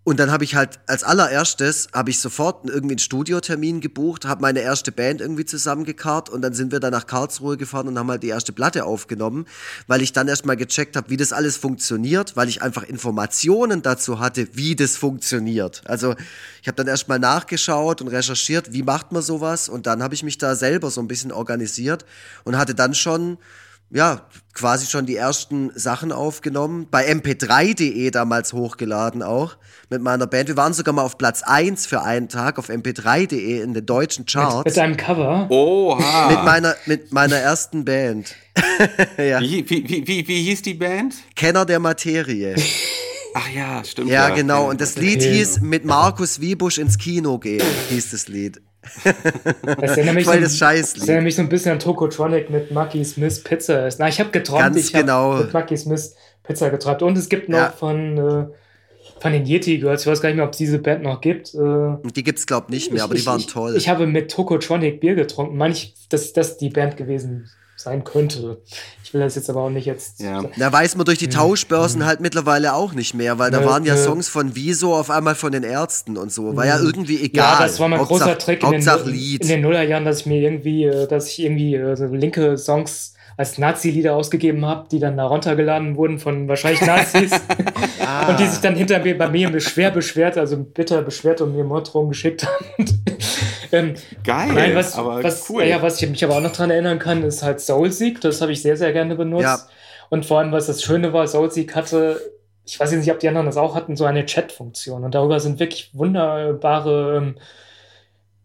Und dann habe ich halt als allererstes, habe ich sofort irgendwie einen Studiotermin gebucht, habe meine erste Band irgendwie zusammengekarrt und dann sind wir dann nach Karlsruhe gefahren und haben halt die erste Platte aufgenommen, weil ich dann erstmal gecheckt habe, wie das alles funktioniert, weil ich einfach Informationen dazu hatte, wie das funktioniert. Also ich habe dann erstmal nachgeschaut und recherchiert, wie macht man sowas und dann habe ich mich da selber so ein bisschen organisiert und hatte dann schon ja, quasi schon die ersten Sachen aufgenommen. Bei mp3.de damals hochgeladen auch mit meiner Band. Wir waren sogar mal auf Platz 1 für einen Tag auf mp3.de in den deutschen Charts. Mit einem Cover. Oha. Mit meiner, mit meiner ersten Band. ja. wie, wie, wie, wie, wie hieß die Band? Kenner der Materie. Ach ja, stimmt. Ja, genau. Und das Lied Okay. hieß Mit Markus Wiebusch ins Kino gehen, hieß das Lied. Das erinnert mich, Voll so, das das Scheißlied. erinnert mich so ein bisschen an Tokotronic mit Mackie Smith Pizza. Na, ich habe geträumt, Ganz ich habe genau. mit Mackie Smith Pizza geträumt. Und es gibt noch Ja. von, äh, von den Yeti Girls, ich weiß gar nicht mehr, ob es diese Band noch gibt. Äh, die gibt's glaub nicht mehr, aber die waren ich, toll. Ich habe mit Tokotronic Bier getrunken. Meine ich, dass das die Band gewesen sein könnte. Ich will das jetzt aber auch nicht jetzt. Ja. Da weiß man durch die Tauschbörsen halt mittlerweile auch nicht mehr, weil da Nö, waren ja. Songs von Wieso auf einmal von den Ärzten und so. War ja irgendwie egal. Ja, das war mein Hauptsache, großer Trick in den, in den Nullerjahren, dass ich mir irgendwie, äh, dass ich irgendwie äh, so linke Songs als Nazi-Lieder ausgegeben habe, die dann da runtergeladen wurden von wahrscheinlich Nazis Ah. und die sich dann hinter mir bei mir beschwer beschwert, also bitter beschwert und mir Morddrohungen geschickt haben. ähm, Geil, Nein, was, aber was, cool. ja, was ich mich aber auch noch dran erinnern kann, ist halt Soulseek. Das habe ich sehr, sehr gerne benutzt. Ja. Und vor allem, was das Schöne war, Soulseek hatte, ich weiß jetzt nicht, ob die anderen das auch hatten, so eine Chat-Funktion. Und darüber sind wirklich wunderbare ähm,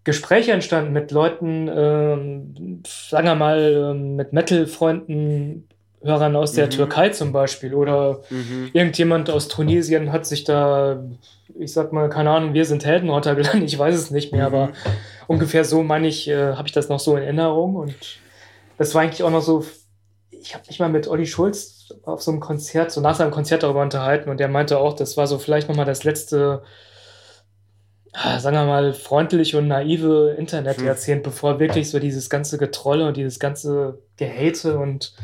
Gespräche entstanden mit Leuten, ähm, sagen wir mal, ähm, mit Metal-Freunden, Hörern aus der Mhm. Türkei zum Beispiel. Oder Mhm. irgendjemand aus Tunesien hat sich da, ich sag mal, keine Ahnung, wir sind Helden runtergeladen, ich weiß es nicht mehr, Mhm. aber ungefähr so meine ich, äh, habe ich das noch so in Erinnerung und das war eigentlich auch noch so, ich habe mich mal mit Olli Schulz auf so einem Konzert, so nach seinem Konzert darüber unterhalten und der meinte auch, das war so vielleicht nochmal das letzte, sagen wir mal, freundliche und naive Internet-Jahrzehnt, bevor wirklich so dieses ganze Getrolle und dieses ganze Gehate und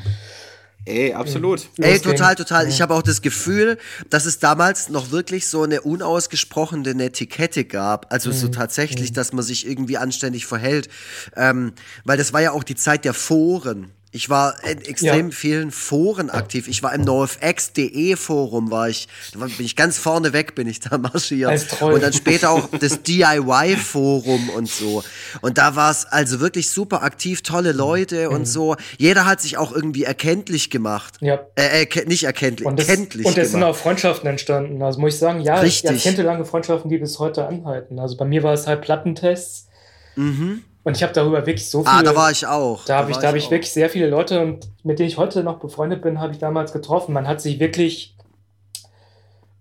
Ey, absolut. Ey, total, total. Ich habe auch das Gefühl, dass es damals noch wirklich so eine unausgesprochene Etikette gab. Also Mhm. so tatsächlich, dass man sich irgendwie anständig verhält. Ähm, weil das war ja auch die Zeit der Foren. Ich war in extrem Ja. vielen Foren aktiv. Ich war im NoFX.de Forum, war ich, da bin ich ganz vorne weg, bin ich da marschiert. Und dann später auch das DIY-Forum und so. Und da war es also wirklich super aktiv, tolle Leute Mhm. und so. Jeder hat sich auch irgendwie erkenntlich gemacht. ja. Äh, äh, ke- nicht erkenntlich, Und es, kenntlich und es sind auch Freundschaften entstanden. Also muss ich sagen, ja, Richtig. jahrzehntelange Freundschaften, die bis heute anhalten. Also bei mir war es halt Plattentests. Und ich habe darüber wirklich so viel. Ah, da war ich auch. Da habe ich, da hab ich auch. wirklich sehr viele Leute, und mit denen ich heute noch befreundet bin, habe ich damals getroffen. Man hat sich wirklich.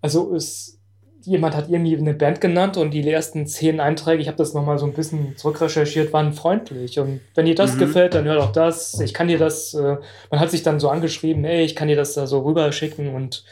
Also es, jemand hat irgendwie eine Band genannt und die ersten zehn Einträge, ich habe das nochmal so ein bisschen zurückrecherchiert, waren freundlich. Und wenn dir das Mhm. gefällt, dann hör auch das. Ich kann dir das, äh, man hat sich dann so angeschrieben, ey, ich kann dir das da so rüberschicken und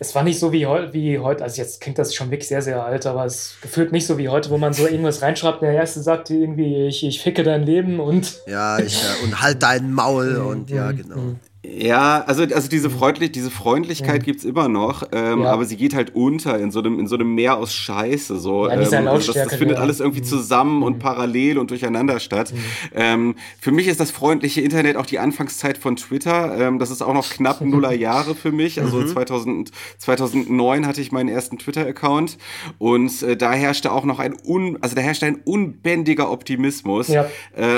es war nicht so wie, heu wie heute, also jetzt klingt das schon wirklich sehr, sehr alt, aber es gefühlt nicht so wie heute, wo man so irgendwas reinschreibt, der erste sagt irgendwie, ich, ich ficke dein Leben und Ja, ich, äh, und halt dein Maul und ja, Mhm, genau. Ja, also, also diese, Freundlich diese Freundlichkeit mhm. gibt es immer noch, ähm, ja. aber sie geht halt unter in so einem, in so einem Meer aus Scheiße. So. Ja, ähm, also das, das, findet ja. alles irgendwie mhm. zusammen und mhm. parallel und durcheinander statt. Mhm. Ähm, für mich ist das freundliche Internet auch die Anfangszeit von Twitter. Ähm, das ist auch noch knapp nuller Jahre für mich. Also mhm. 2000, 2009 hatte ich meinen ersten Twitter-Account und äh, da herrschte auch noch ein, un, also da herrschte ein unbändiger Optimismus äh,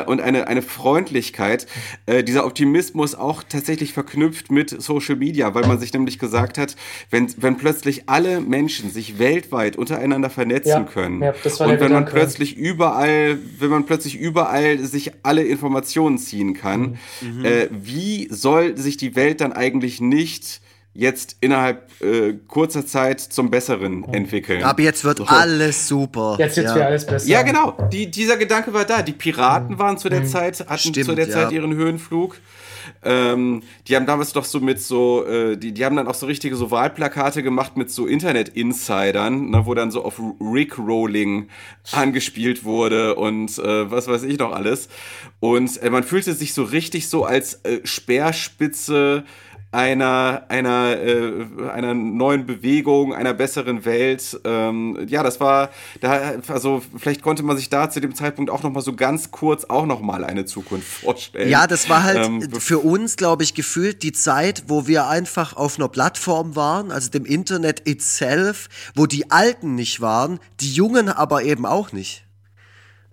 und eine, eine Freundlichkeit. Äh, dieser Optimismus auch tatsächlich tatsächlich verknüpft mit Social Media, weil man sich nämlich gesagt hat, wenn, wenn plötzlich alle Menschen sich weltweit untereinander vernetzen ja, können ja, und wenn man plötzlich überall, wenn man plötzlich überall sich alle Informationen ziehen kann, mhm. äh, wie soll sich die Welt dann eigentlich nicht jetzt innerhalb äh, kurzer Zeit zum Besseren entwickeln. Aber jetzt wird so. alles super. Jetzt wird ja. alles besser. Ja, genau. Die, dieser Gedanke war da. Die Piraten mhm. waren zu der mhm. Zeit, hatten Stimmt, zu der ja. Zeit ihren Höhenflug. Ähm, die haben damals doch so mit so, äh, die, die haben dann auch so richtige so Wahlplakate gemacht mit so Internet-Insidern, ne, wo dann so auf Rick-Rolling angespielt wurde und äh, was weiß ich noch alles. Und äh, man fühlte sich so richtig so als äh, Speerspitze einer, einer, äh, einer neuen Bewegung, einer besseren Welt. Ähm, ja, das war, da, also vielleicht konnte man sich da zu dem Zeitpunkt auch noch mal so ganz kurz auch noch mal eine Zukunft vorstellen. Ja, das war halt ähm, für uns, glaube ich, gefühlt die Zeit, wo wir einfach auf einer Plattform waren, also dem Internet itself, wo die Alten nicht waren, die Jungen aber eben auch nicht.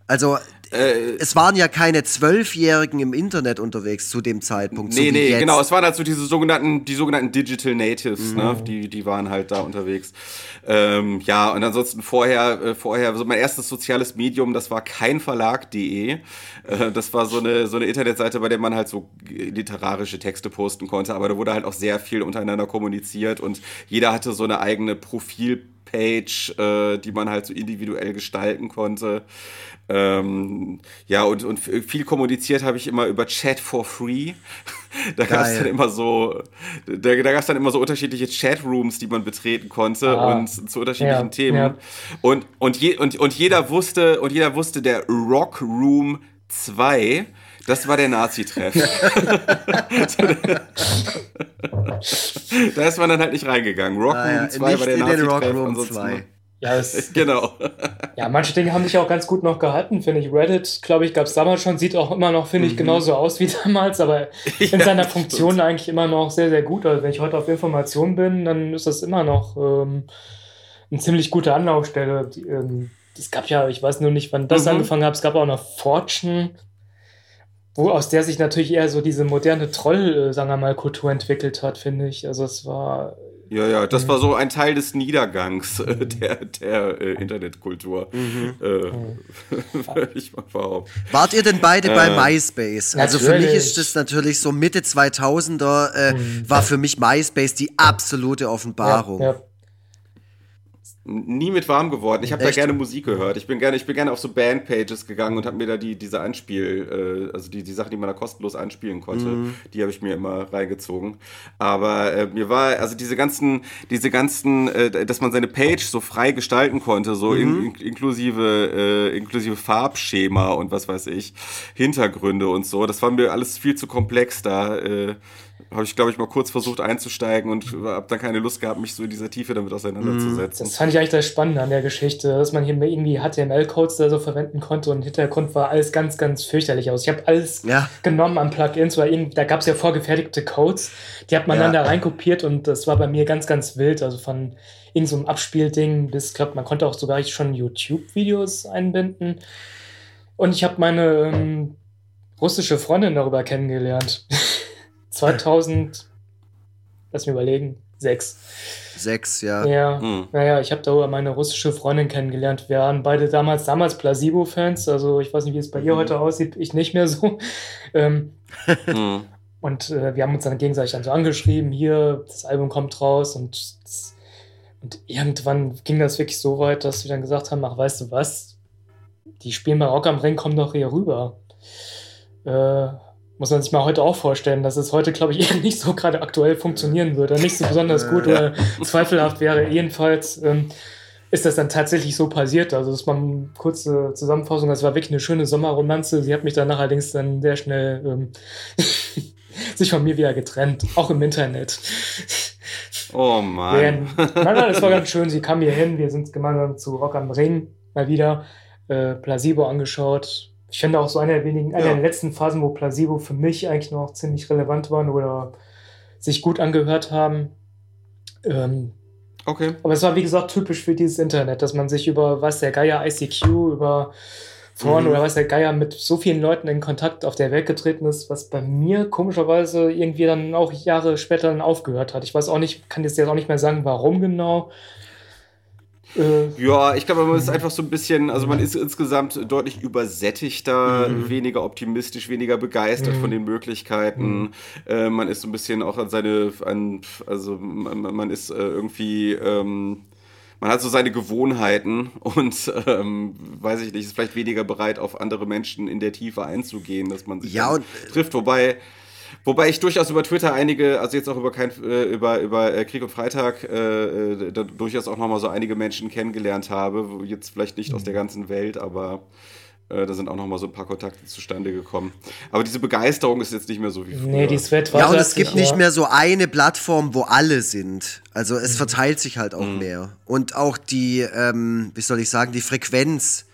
Also äh, es waren ja keine Zwölfjährigen im Internet unterwegs zu dem Zeitpunkt. Nee, so nee, jetzt. genau. Es waren halt so diese sogenannten, die sogenannten Digital Natives, ne? mhm. ne? die, die waren halt da unterwegs. Ähm, ja, und ansonsten vorher, äh, vorher, so mein erstes soziales Medium, das war keinverlag.de. Äh, das war so eine, so eine Internetseite, bei der man halt so literarische Texte posten konnte, aber da wurde halt auch sehr viel untereinander kommuniziert und jeder hatte so eine eigene Profilpage, äh, die man halt so individuell gestalten konnte. Ähm, ja, und, und viel kommuniziert habe ich immer über Chat for Free. da gab es dann immer so, da, da gab es dann immer so unterschiedliche Chatrooms, die man betreten konnte ah. und zu unterschiedlichen ja, Themen. Ja. Und, und, je, und, und jeder wusste, und jeder wusste, der Rock Room 2, das war der Nazi-Treff. da ist man dann halt nicht reingegangen. Rock Room ah, 2 war der Nazi-Treff. Ja, es, genau. ja, manche Dinge haben sich auch ganz gut noch gehalten, finde ich. Reddit, glaube ich, gab es damals schon, sieht auch immer noch, finde ich, mhm. genauso aus wie damals, aber in ja, seiner Funktion stimmt. eigentlich immer noch sehr, sehr gut. Also wenn ich heute auf Information bin, dann ist das immer noch ähm, eine ziemlich gute Anlaufstelle. Ähm, es gab ja, ich weiß nur nicht, wann das mhm. angefangen hat, es gab auch noch Fortune, wo aus der sich natürlich eher so diese moderne Troll, äh, sagen wir mal, Kultur entwickelt hat, finde ich. Also es war ja, ja, das war so ein Teil des Niedergangs äh, der, der äh, Internetkultur. Mhm. Äh, ich mal behaupten. Wart ihr denn beide bei äh, MySpace? Also für mich ist das natürlich so Mitte 2000er, äh, mhm. war für mich MySpace die absolute Offenbarung. Ja, ja nie mit warm geworden. Ich habe da gerne Musik gehört. Ich bin gerne, ich bin gerne auf so Bandpages gegangen und habe mir da die diese Anspiel, äh, also die die Sachen, die man da kostenlos anspielen konnte, mhm. die habe ich mir immer reingezogen. Aber äh, mir war also diese ganzen, diese ganzen, äh, dass man seine Page so frei gestalten konnte, so mhm. in, in, inklusive äh, inklusive Farbschema und was weiß ich, Hintergründe und so. Das war mir alles viel zu komplex da. Habe ich, glaube ich, mal kurz versucht einzusteigen und habe dann keine Lust gehabt, mich so in dieser Tiefe damit auseinanderzusetzen. Das fand ich eigentlich das Spannende an der Geschichte, dass man hier irgendwie HTML-Codes da so verwenden konnte und im Hintergrund war alles ganz, ganz fürchterlich aus. Ich habe alles ja. genommen an Plugins, weil da gab es ja vorgefertigte Codes, die hat man ja. dann da reinkopiert und das war bei mir ganz, ganz wild. Also von irgendeinem so Abspielding bis, glaube man konnte auch sogar schon YouTube-Videos einbinden. Und ich habe meine ähm, russische Freundin darüber kennengelernt. 2000, lass mich überlegen, sechs. Sechs, ja. Ja, hm. naja, ich habe darüber meine russische Freundin kennengelernt. Wir waren beide damals, damals Placebo-Fans, also ich weiß nicht, wie es bei ihr mhm. heute aussieht, ich nicht mehr so. Ähm, hm. Und äh, wir haben uns dann gegenseitig dann so angeschrieben, hier, das Album kommt raus und, und irgendwann ging das wirklich so weit, dass wir dann gesagt haben, ach, weißt du was, die spielen bei Rock am Ring, komm doch hier rüber. Äh, muss man sich mal heute auch vorstellen, dass es heute, glaube ich, eher nicht so gerade aktuell funktionieren würde, nicht so besonders gut oder zweifelhaft wäre. Jedenfalls ähm, ist das dann tatsächlich so passiert. Also, das war eine kurze Zusammenfassung. Das war wirklich eine schöne Sommerromanze. Sie hat mich danach allerdings dann sehr schnell ähm, sich von mir wieder getrennt, auch im Internet. Oh Mann. nein, nein, das war ganz schön. Sie kam hier hin, wir sind gemeinsam zu Rock am Ring mal wieder äh, Placebo angeschaut. Ich finde auch so eine der wenigen, eine ja. der letzten Phasen, wo Placebo für mich eigentlich noch ziemlich relevant waren oder sich gut angehört haben. Ähm, okay. Aber es war, wie gesagt, typisch für dieses Internet, dass man sich über was der Geier ICQ, über Foren mhm. oder was der Geier mit so vielen Leuten in Kontakt auf der Welt getreten ist, was bei mir komischerweise irgendwie dann auch Jahre später dann aufgehört hat. Ich weiß auch nicht, kann jetzt auch nicht mehr sagen, warum genau. Äh, ja, ich glaube, man ist einfach so ein bisschen, also man ist insgesamt deutlich übersättigter, mhm. weniger optimistisch, weniger begeistert mhm. von den Möglichkeiten. Mhm. Äh, man ist so ein bisschen auch an seine, an, also man, man ist äh, irgendwie, ähm, man hat so seine Gewohnheiten und ähm, weiß ich nicht, ist vielleicht weniger bereit, auf andere Menschen in der Tiefe einzugehen, dass man sich ja, trifft. Wobei Wobei ich durchaus über Twitter einige, also jetzt auch über kein, äh, über, über äh, Krieg und Freitag, äh, äh da durchaus auch nochmal so einige Menschen kennengelernt habe, jetzt vielleicht nicht aus der ganzen Welt, aber äh, da sind auch nochmal so ein paar Kontakte zustande gekommen. Aber diese Begeisterung ist jetzt nicht mehr so wie früher. Nee, die Sweat Ja, und es gibt nicht mehr so eine Plattform, wo alle sind. Also es mhm. verteilt sich halt auch mhm. mehr. Und auch die, ähm, wie soll ich sagen, die Frequenz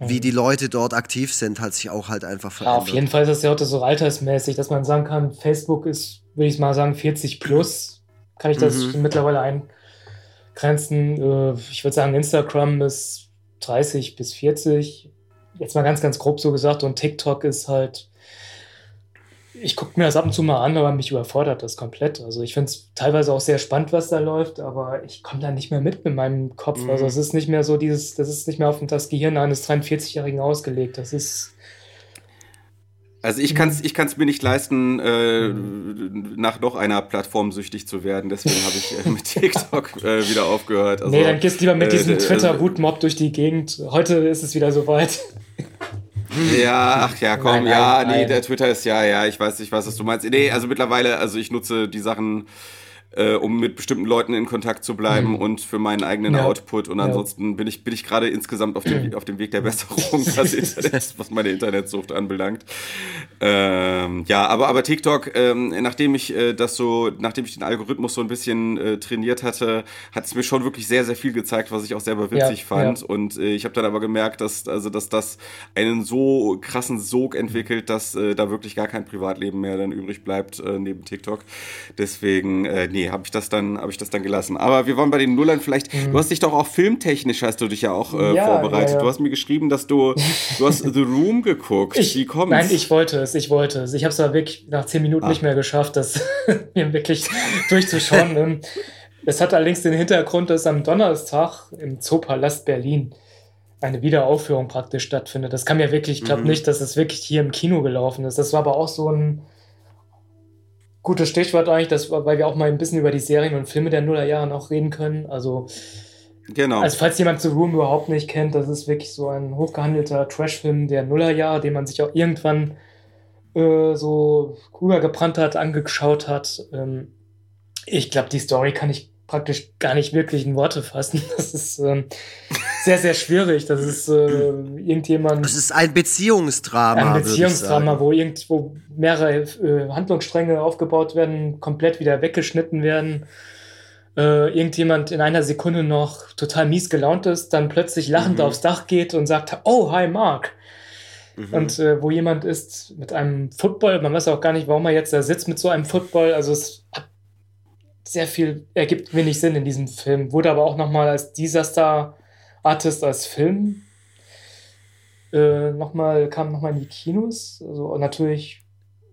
wie die Leute dort aktiv sind, hat sich auch halt einfach verändert. Ja, auf jeden Fall ist das ja heute so altersmäßig, dass man sagen kann, Facebook ist, würde ich mal sagen, 40 plus. Kann ich das mhm. mittlerweile eingrenzen? Äh, ich würde sagen, Instagram ist 30 bis 40. Jetzt mal ganz, ganz grob so gesagt. Und TikTok ist halt ich gucke mir das ab und zu mal an, aber mich überfordert das komplett. Also ich finde es teilweise auch sehr spannend, was da läuft, aber ich komme da nicht mehr mit mit meinem Kopf. Mhm. Also es ist nicht mehr so dieses, das ist nicht mehr auf das Gehirn eines 43-Jährigen ausgelegt. Das ist. Also ich kann es ich kann's mir nicht leisten, äh, nach noch einer Plattform süchtig zu werden. Deswegen habe ich äh, mit TikTok äh, wieder aufgehört. Also, nee, dann gehst du lieber mit äh, diesem Twitter-Root-Mob durch die Gegend. Heute ist es wieder soweit. Ja, ach ja, komm, nein, ja, nein, nee, der Twitter ist ja, ja, ich weiß, ich weiß, was du meinst. Nee, also mittlerweile, also ich nutze die Sachen äh, um mit bestimmten Leuten in Kontakt zu bleiben mhm. und für meinen eigenen ja. Output. Und ansonsten ja. bin ich, bin ich gerade insgesamt auf dem, auf dem Weg der Besserung, was, Internet, was meine Internetsucht anbelangt. Ähm, ja, aber, aber TikTok, ähm, nachdem ich äh, das so, nachdem ich den Algorithmus so ein bisschen äh, trainiert hatte, hat es mir schon wirklich sehr, sehr viel gezeigt, was ich auch selber witzig ja, fand. Und äh, ich habe dann aber gemerkt, dass, also, dass das einen so krassen Sog entwickelt, dass äh, da wirklich gar kein Privatleben mehr dann übrig bleibt äh, neben TikTok. Deswegen, äh, nee, habe ich das dann, habe ich das dann gelassen. Aber wir wollen bei den Nullern vielleicht. Mhm. Du hast dich doch auch filmtechnisch hast du dich ja auch äh, ja, vorbereitet. Ja, ja. Du hast mir geschrieben, dass du, du hast The Room geguckt. Ich, Wie kommt's? Nein, ich wollte es, ich wollte es. Ich habe es aber wirklich nach zehn Minuten ah. nicht mehr geschafft, das mir wirklich durchzuschauen. Ähm, es hat allerdings den Hintergrund, dass am Donnerstag im Zoopalast Berlin eine Wiederaufführung praktisch stattfindet. Das kam ja wirklich, ich glaube mhm. nicht, dass es wirklich hier im Kino gelaufen ist. Das war aber auch so ein gutes Stichwort eigentlich, das, weil wir auch mal ein bisschen über die Serien und Filme der Nullerjahre noch reden können. Also, genau. also falls jemand The Room überhaupt nicht kennt, das ist wirklich so ein hochgehandelter Trashfilm der Nullerjahre, den man sich auch irgendwann äh, so rübergebrannt hat, angeschaut hat. Ähm, ich glaube, die Story kann ich praktisch gar nicht wirklich in Worte fassen. Das ist ähm, sehr, sehr schwierig. Das ist äh, irgendjemand. Das ist ein Beziehungsdrama. Ein Beziehungsdrama, wo irgendwo mehrere äh, Handlungsstränge aufgebaut werden, komplett wieder weggeschnitten werden. Äh, irgendjemand in einer Sekunde noch total mies gelaunt ist, dann plötzlich lachend mhm. aufs Dach geht und sagt, oh, hi Mark. Mhm. Und äh, wo jemand ist mit einem Football, man weiß auch gar nicht, warum er jetzt da sitzt mit so einem Football. Also es hat sehr viel, ergibt wenig Sinn in diesem Film. Wurde aber auch nochmal als Disaster Artist als Film äh, nochmal, kam nochmal in die Kinos. Also natürlich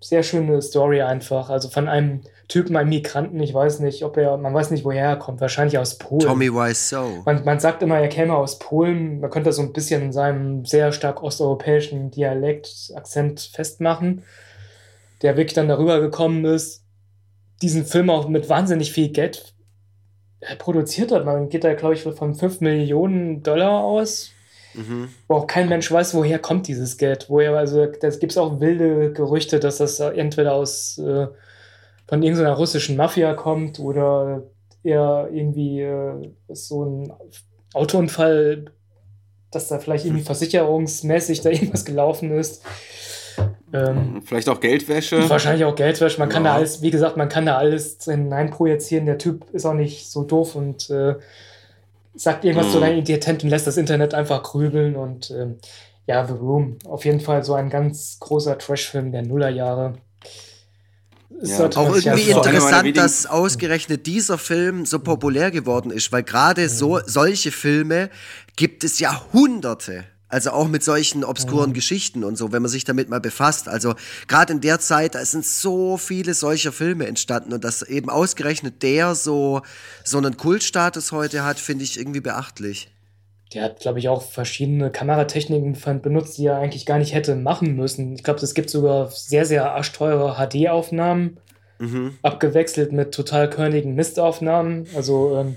sehr schöne Story einfach. Also von einem Typen, einem Migranten, ich weiß nicht, ob er, man weiß nicht, woher er kommt, wahrscheinlich aus Polen. Tommy Wiseau. Man, man sagt immer, er käme aus Polen. Man könnte das so ein bisschen in seinem sehr stark osteuropäischen Dialekt, Akzent festmachen, der wirklich dann darüber gekommen ist, diesen Film auch mit wahnsinnig viel Geld produziert hat. Man geht da, glaube ich, von 5 Millionen Dollar aus. Mhm. Wo auch kein Mensch weiß, woher kommt dieses Geld. Woher, also, das gibt es auch wilde Gerüchte, dass das entweder aus äh, von irgendeiner russischen Mafia kommt oder eher irgendwie äh, so ein Autounfall, dass da vielleicht irgendwie versicherungsmäßig da irgendwas gelaufen ist. Ähm, Vielleicht auch Geldwäsche. Wahrscheinlich auch Geldwäsche. Man ja. kann da alles, wie gesagt, man kann da alles hineinprojizieren. Der Typ ist auch nicht so doof und äh, sagt irgendwas mhm. zu deinem Identität und lässt das Internet einfach grübeln. Und ähm, ja, The Room, auf jeden Fall so ein ganz großer Trashfilm der Nullerjahre. Ja. Auch irgendwie interessant, dass ausgerechnet dieser Film so populär geworden ist, weil gerade so solche Filme gibt es Jahrhunderte. Also auch mit solchen obskuren mhm. Geschichten und so, wenn man sich damit mal befasst. Also gerade in der Zeit, da sind so viele solcher Filme entstanden und dass eben ausgerechnet der so, so einen Kultstatus heute hat, finde ich irgendwie beachtlich. Der hat, glaube ich, auch verschiedene Kameratechniken benutzt, die er eigentlich gar nicht hätte machen müssen. Ich glaube, es gibt sogar sehr, sehr arschteure HD-Aufnahmen, mhm. abgewechselt mit total körnigen Mistaufnahmen. Also ähm,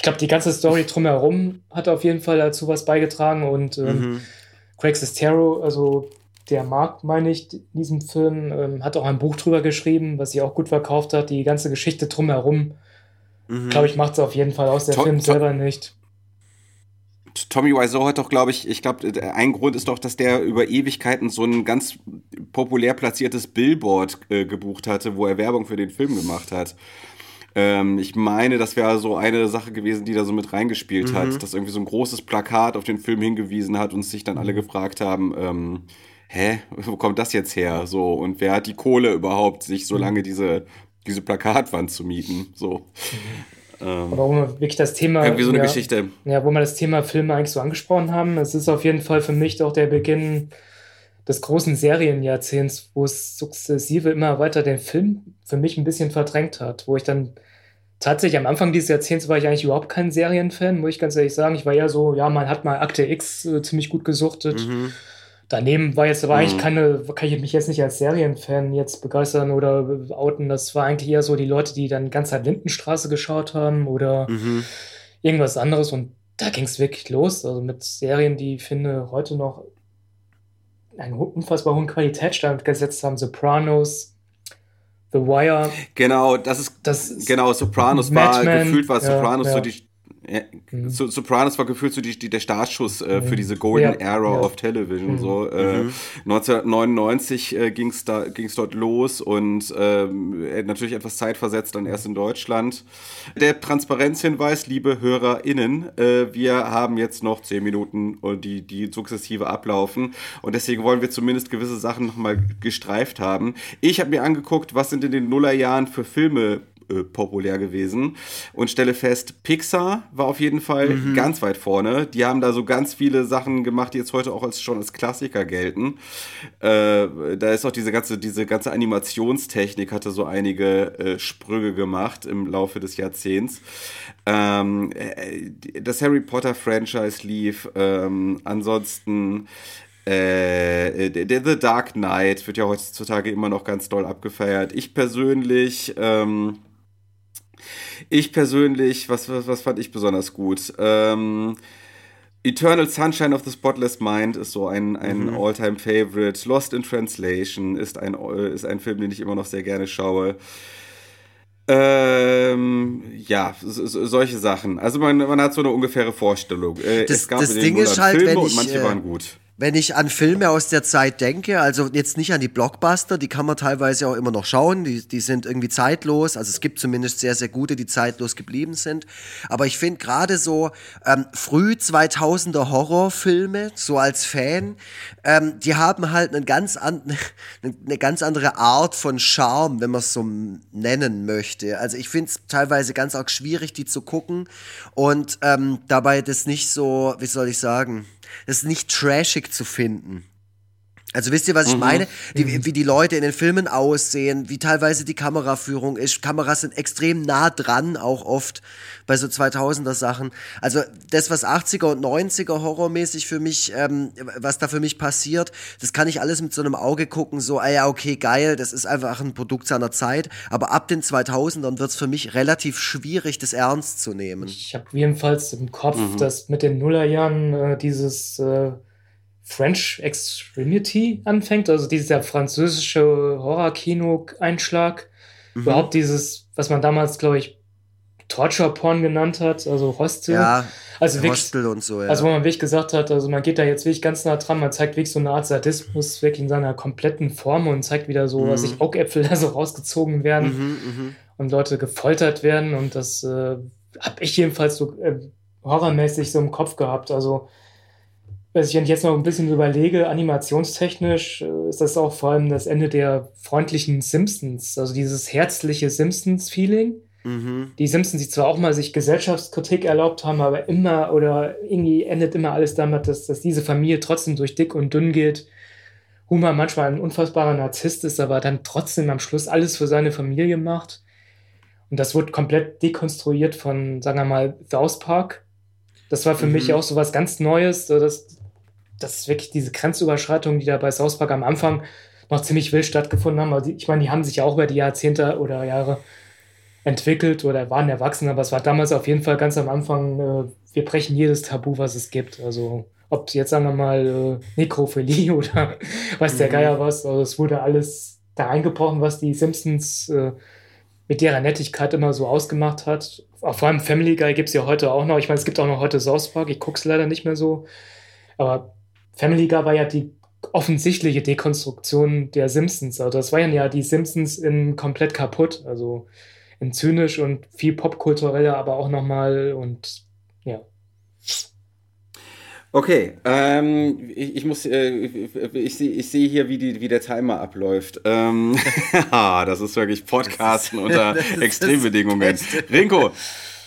ich glaube, die ganze Story drumherum hat auf jeden Fall dazu was beigetragen und ähm, mhm. Craig Sestero, also der Mark, meine ich, in diesem Film, ähm, hat auch ein Buch drüber geschrieben, was sich auch gut verkauft hat. Die ganze Geschichte drumherum, mhm. glaube ich, macht es auf jeden Fall aus. Der to Film selber nicht. Tommy Wiseau hat doch, glaube ich, ich glaube, ein Grund ist doch, dass der über Ewigkeiten so ein ganz populär platziertes Billboard äh, gebucht hatte, wo er Werbung für den Film gemacht hat. Ähm, ich meine, das wäre so eine Sache gewesen, die da so mit reingespielt mhm. hat, dass irgendwie so ein großes Plakat auf den Film hingewiesen hat und sich dann alle mhm. gefragt haben, ähm, hä, wo kommt das jetzt her? So, und wer hat die Kohle überhaupt, sich so mhm. lange diese, diese Plakatwand zu mieten? So. Mhm. Ähm, Warum wir wirklich das Thema. Irgendwie so eine ja, Geschichte. Ja, wo wir das Thema Filme eigentlich so angesprochen haben. Es ist auf jeden Fall für mich doch der Beginn des großen Serienjahrzehnts, wo es sukzessive immer weiter den Film für mich ein bisschen verdrängt hat, wo ich dann tatsächlich am Anfang dieses Jahrzehnts war ich eigentlich überhaupt kein Serienfan, muss ich ganz ehrlich sagen. Ich war eher so, ja, man hat mal Akte X äh, ziemlich gut gesuchtet. Mhm. Daneben war jetzt aber mhm. eigentlich keine, kann ich mich jetzt nicht als Serienfan jetzt begeistern oder outen. Das war eigentlich eher so die Leute, die dann ganz Zeit Lindenstraße geschaut haben oder mhm. irgendwas anderes. Und da ging es wirklich los. Also mit Serien, die ich finde heute noch einen unfassbar hohen Qualitätsstand gesetzt haben. Sopranos, The Wire. Genau, das ist das genau Sopranos war gefühlt war Sopranos ja, ja. so die ja, mhm. Sopranos war gefühlt so die, die, der Startschuss äh, für mhm. diese Golden ja, Era ja. of Television. Mhm. So, äh, mhm. 1999 äh, ging es da, ging's dort los und ähm, äh, natürlich etwas zeitversetzt dann erst in Deutschland. Der Transparenzhinweis, liebe HörerInnen, äh, wir haben jetzt noch zehn Minuten, die, die sukzessive ablaufen und deswegen wollen wir zumindest gewisse Sachen nochmal gestreift haben. Ich habe mir angeguckt, was sind in den Nullerjahren für Filme äh, populär gewesen und stelle fest, Pixar war auf jeden Fall mhm. ganz weit vorne. Die haben da so ganz viele Sachen gemacht, die jetzt heute auch als, schon als Klassiker gelten. Äh, da ist auch diese ganze, diese ganze Animationstechnik hatte so einige äh, Sprünge gemacht im Laufe des Jahrzehnts. Ähm, äh, das Harry Potter Franchise lief. Ähm, ansonsten äh, der The Dark Knight wird ja heutzutage immer noch ganz doll abgefeiert. Ich persönlich ähm, ich persönlich, was, was, was fand ich besonders gut? Ähm, Eternal Sunshine of the Spotless Mind ist so ein, ein mhm. All-Time-Favorite. Lost in Translation ist ein, ist ein Film, den ich immer noch sehr gerne schaue. Ähm, ja, so, solche Sachen. Also man, man hat so eine ungefähre Vorstellung. Äh, das, es gab das Ding ist halt, Filme wenn ich, und manche äh, waren gut wenn ich an Filme aus der Zeit denke, also jetzt nicht an die Blockbuster, die kann man teilweise auch immer noch schauen, die, die sind irgendwie zeitlos, also es gibt zumindest sehr, sehr gute, die zeitlos geblieben sind. Aber ich finde gerade so ähm, früh 2000er Horrorfilme, so als Fan, ähm, die haben halt einen ganz an, eine ganz andere Art von Charme, wenn man es so nennen möchte. Also ich finde es teilweise ganz arg schwierig, die zu gucken und ähm, dabei das nicht so, wie soll ich sagen, ist nicht trashig zu finden. Also wisst ihr, was ich mhm. meine? Die, mhm. Wie die Leute in den Filmen aussehen, wie teilweise die Kameraführung ist. Kameras sind extrem nah dran, auch oft bei so 2000er Sachen. Also das, was 80er und 90er horrormäßig für mich, ähm, was da für mich passiert, das kann ich alles mit so einem Auge gucken, so, ah ja, okay, geil, das ist einfach ein Produkt seiner Zeit. Aber ab den 2000ern wird es für mich relativ schwierig, das ernst zu nehmen. Ich habe jedenfalls im Kopf, mhm. dass mit den Nullerjahren äh, dieses... Äh French Extremity anfängt, also dieser französische Horror-Kino-Einschlag. Mhm. Überhaupt dieses, was man damals, glaube ich, Torture-Porn genannt hat, also Roste. Ja. Also Hostel und so, ja. Also wo man wirklich gesagt hat, also man geht da jetzt wirklich ganz nah dran, man zeigt wirklich so eine Art Sadismus wirklich in seiner kompletten Form und zeigt wieder so, was ich Augäpfel da so rausgezogen werden Mhm, mhm. und Leute gefoltert werden und das äh, habe ich jedenfalls so äh, horrormäßig so im Kopf gehabt. Also wenn ich jetzt noch ein bisschen überlege, animationstechnisch äh, ist das auch vor allem das Ende der freundlichen Simpsons, also dieses herzliche Simpsons-Feeling. Mhm. Die Simpsons, die zwar auch mal sich Gesellschaftskritik erlaubt haben, aber immer oder irgendwie endet immer alles damit, dass, dass diese Familie trotzdem durch dick und dünn geht. Homer manchmal ein unfassbarer Narzisst ist, aber dann trotzdem am Schluss alles für seine Familie macht. Und das wurde komplett dekonstruiert von, sagen wir mal, South Park. Das war für Mhm. mich auch so was ganz Neues. So dass, das ist wirklich diese Grenzüberschreitung, die da bei South Park am Anfang noch ziemlich wild stattgefunden haben. Also ich meine, die haben sich ja auch über die Jahrzehnte oder Jahre entwickelt oder waren erwachsen, aber es war damals auf jeden Fall ganz am Anfang, äh, wir brechen jedes Tabu, was es gibt. Also ob jetzt sagen wir mal äh, Nekrophilie oder weiß der Mhm. Geier was, also es wurde alles da eingebrochen, was die Simpsons äh, mit ihrer Nettigkeit immer so ausgemacht hat. Vor allem Family Guy gibt es ja heute auch noch. Ich meine, es gibt auch noch heute South Park, ich gucke es leider nicht mehr so. Aber Family Guy war ja die offensichtliche Dekonstruktion der Simpsons. Also das waren ja die Simpsons in komplett kaputt. Also in zynisch und viel popkultureller, aber auch nochmal und ja. Okay, ähm, ich, ich muss, äh, ich, sehe ich sehe hier, wie, die, wie der Timer abläuft. Ähm, ah, das ist wirklich Podcasten unter Extrembedingungen. Rinko,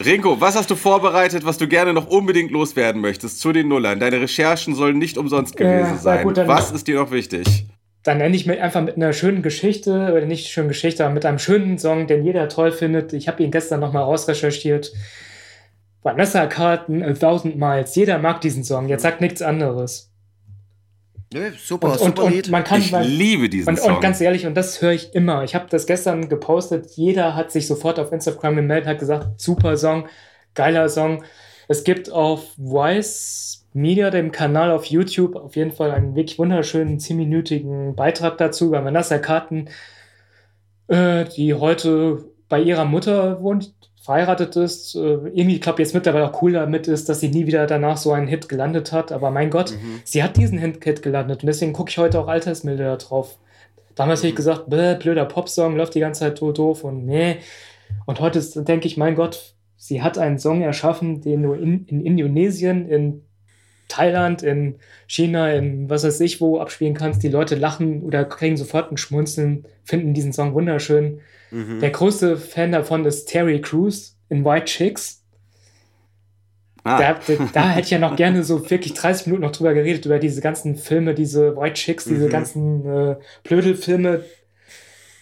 Rinko, was hast du vorbereitet, was du gerne noch unbedingt loswerden möchtest zu den Nullern? Deine Recherchen sollen nicht umsonst gewesen na sein. gut, was ist dir noch wichtig? Dann nenne ich mir einfach mit einer schönen Geschichte, oder nicht schönen Geschichte, aber mit einem schönen Song, den jeder toll findet. Ich habe ihn gestern nochmal rausrecherchiert. Vanessa Carlton, A Thousand Miles. Jeder mag diesen Song. Jetzt sagt nichts anderes. Nö, super, Und, und, super und Lied. man kann Ich man- liebe diesen Und, Song. und ganz ehrlich, und das höre ich immer. Ich habe das gestern gepostet. Jeder hat sich sofort auf Instagram gemeldet, hat gesagt, super Song, geiler Song. Es gibt auf Wise Media, dem Kanal auf YouTube, auf jeden Fall einen wirklich wunderschönen, zehnminütigen Beitrag dazu über Vanessa Karten, äh, die heute bei ihrer Mutter wohnt, verheiratet ist. Äh, irgendwie, ich glaube, jetzt mittlerweile auch cool damit ist, dass sie nie wieder danach so einen Hit gelandet hat. Aber mein Gott, Mhm. sie hat diesen Hit gelandet und deswegen gucke ich heute auch Altersmilde da drauf. Damals hätte ich gesagt, bäh, blöder Popsong, läuft die ganze Zeit so doof und nee. Und heute denke ich, mein Gott, sie hat einen Song erschaffen, den du in, in Indonesien, in Thailand, in China, in was weiß ich wo abspielen kannst. Die Leute lachen oder kriegen sofort ein Schmunzeln, finden diesen Song wunderschön. Mhm. Der größte Fan davon ist Terry Crews in White Chicks. Ah, Da, da, da hätte ich ja noch gerne so wirklich 30 Minuten noch drüber geredet, über diese ganzen Filme, diese White Chicks, diese Mhm. ganzen äh, Blödelfilme,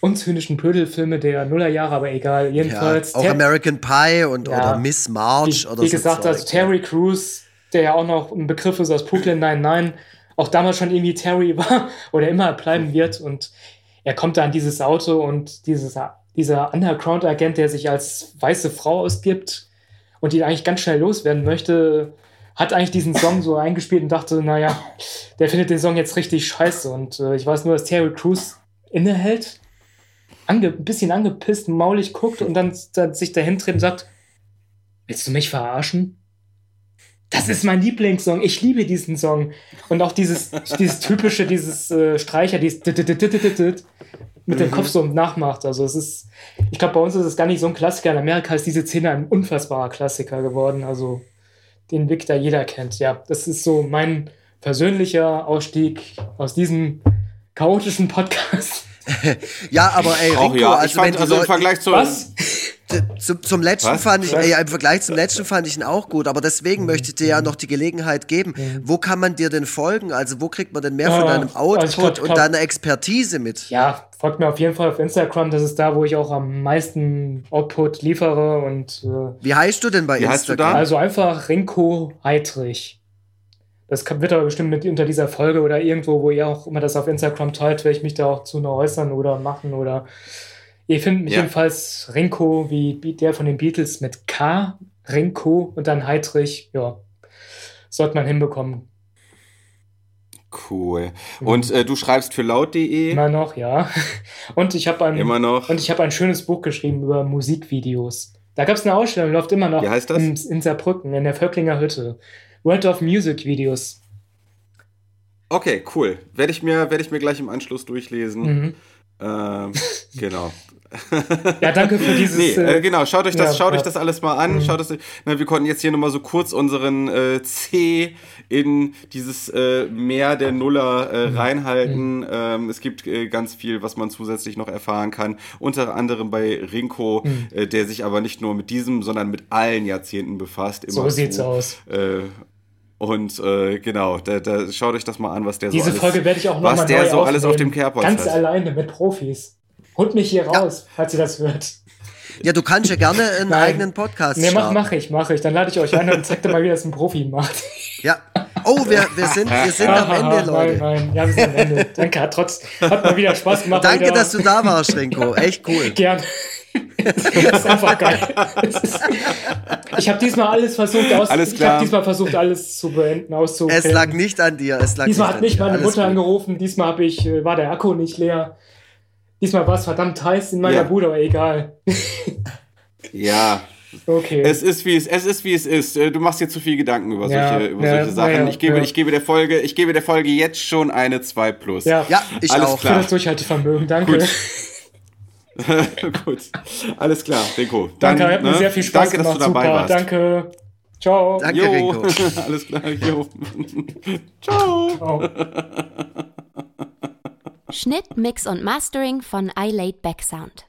unzynischen Blödelfilme der Nullerjahre, aber egal. ja, Jedenfalls. auch Ter- American Pie und Ja. oder Miss March wie, oder wie so. gesagt, Zeug. also Terry Crews, der ja auch noch ein Begriff ist aus Brooklyn 99, auch damals schon irgendwie Terry war oder immer bleiben wird und er kommt da an dieses Auto und dieses, dieser Underground-Agent, der sich als weiße Frau ausgibt und die eigentlich ganz schnell loswerden möchte, hat eigentlich diesen Song so eingespielt und dachte, naja, der findet den Song jetzt richtig scheiße und äh, ich weiß nur, dass Terry Crews innehält, ange ein bisschen angepisst, maulig guckt und dann, dann sich dahin dreht und sagt, willst du mich verarschen? Das ist mein Lieblingssong. Ich liebe diesen Song. Und auch dieses, dieses typische, dieses äh, Streicher, dieses mit dem Kopf so nachmacht. Also es ist, ich glaube, bei uns ist es gar nicht so ein Klassiker. In Amerika ist diese Szene ein unfassbarer Klassiker geworden. Also den wirklich da jeder kennt. Ja, das ist so mein persönlicher Ausstieg aus diesem chaotischen Podcast. Ja, aber ey, auch Rico, ja. also, ich fand, also im Vergleich zu. Was? Zum, zum letzten Was? fand ich, ey, im Vergleich zum letzten fand ich ihn auch gut, aber deswegen möchte ich dir ja noch die Gelegenheit geben. Wo kann man dir denn folgen? Also wo kriegt man denn mehr von Ah, deinem also Output glaub- und deiner Expertise mit? Ja, folgt mir auf jeden Fall auf Instagram. Das ist da, wo ich auch am meisten Output liefere und äh, Wie heißt du denn bei Instagram? Also einfach Rinko Heidrich. Das wird aber bestimmt mit unter dieser Folge oder irgendwo, wo ihr auch immer das auf Instagram teilt, werde ich mich da auch zu noch äußern oder machen oder ihr findet mich Ja. jedenfalls Rinko, wie der von den Beatles mit K, Rinko und dann Heidrich, ja. Sollte man hinbekommen. Cool. Und äh, du schreibst für laut.de Immer noch, ja. Und ich habe ein, immer noch. und ich habe ein schönes Buch geschrieben über Musikvideos. Da gab es eine Ausstellung, läuft immer noch Wie heißt das? In, in Saarbrücken, in der Völklinger Hütte. World of Music Videos. Okay, cool. Werde ich, mir, werd ich mir gleich im Anschluss durchlesen. Mhm. Ähm, genau. Ja, danke für dieses. Nee, äh, äh, genau, schaut euch das, ja, schaut ja. euch das alles mal an. Schaut das, na, wir konnten jetzt hier nochmal so kurz unseren äh, C in dieses äh, Meer der Nuller äh, Mhm. reinhalten. Ähm, es gibt äh, ganz viel, was man zusätzlich noch erfahren kann. Unter anderem bei Rinko, Mhm. der sich aber nicht nur mit diesem, sondern mit allen Jahrzehnten befasst. so sieht's zu. aus. Und äh, genau, da, da schaut euch das mal an, was der Diese so alles, Folge werde ich auch was nochmal der neu so alles auf dem. Kerbholz Ganz hat. alleine mit Profis. Holt mich hier raus, falls ihr das hört. Ja, du kannst ja gerne einen Nein. eigenen Podcast Nee, mach, starten. mach ich, mach ich. Dann lade ich euch ein und zeig dir mal, wie das ein Profi macht. Ja. Oh, wir, wir sind, wir sind am Ende, Nein, Leute. nein, ja, wir sind am Ende. Danke, hat trotz, hat mal wieder Spaß gemacht. mal Danke, wieder. dass du da warst, Rinko. Echt cool. Gern. Das ist einfach geil. Ist, ich habe diesmal alles versucht aus. Alles Ich habe diesmal versucht, alles zu beenden, auszuklären. Es lag nicht an dir. Es lag Diesmal nicht hat mich meine Alles Mutter gut. angerufen. Diesmal hab ich, äh, war der Akku nicht leer. Diesmal war es verdammt heiß in meiner Ja. Bude, aber egal. Ja, Okay. Es ist wie es, es ist wie es ist. Äh, Du machst dir zu viel Gedanken über Ja, solche, über ja, solche Sachen. ja, ich gebe, ja. ich gebe der Folge, ich gebe der Folge jetzt schon eine 2 plus. ja, Ja, ich Alles auch. für klar. das Durchhaltevermögen. Danke. Gut. Gut. Alles klar, Rico. Dann, Danke, hat mir ne? sehr viel Spaß Danke, gemacht. dass du dabei Super. warst. Danke. Ciao. Danke, Jo. Rico. Alles klar. Jo. Ciao. Ciao. Schnitt, Mix und Mastering von iLaid Back Sound.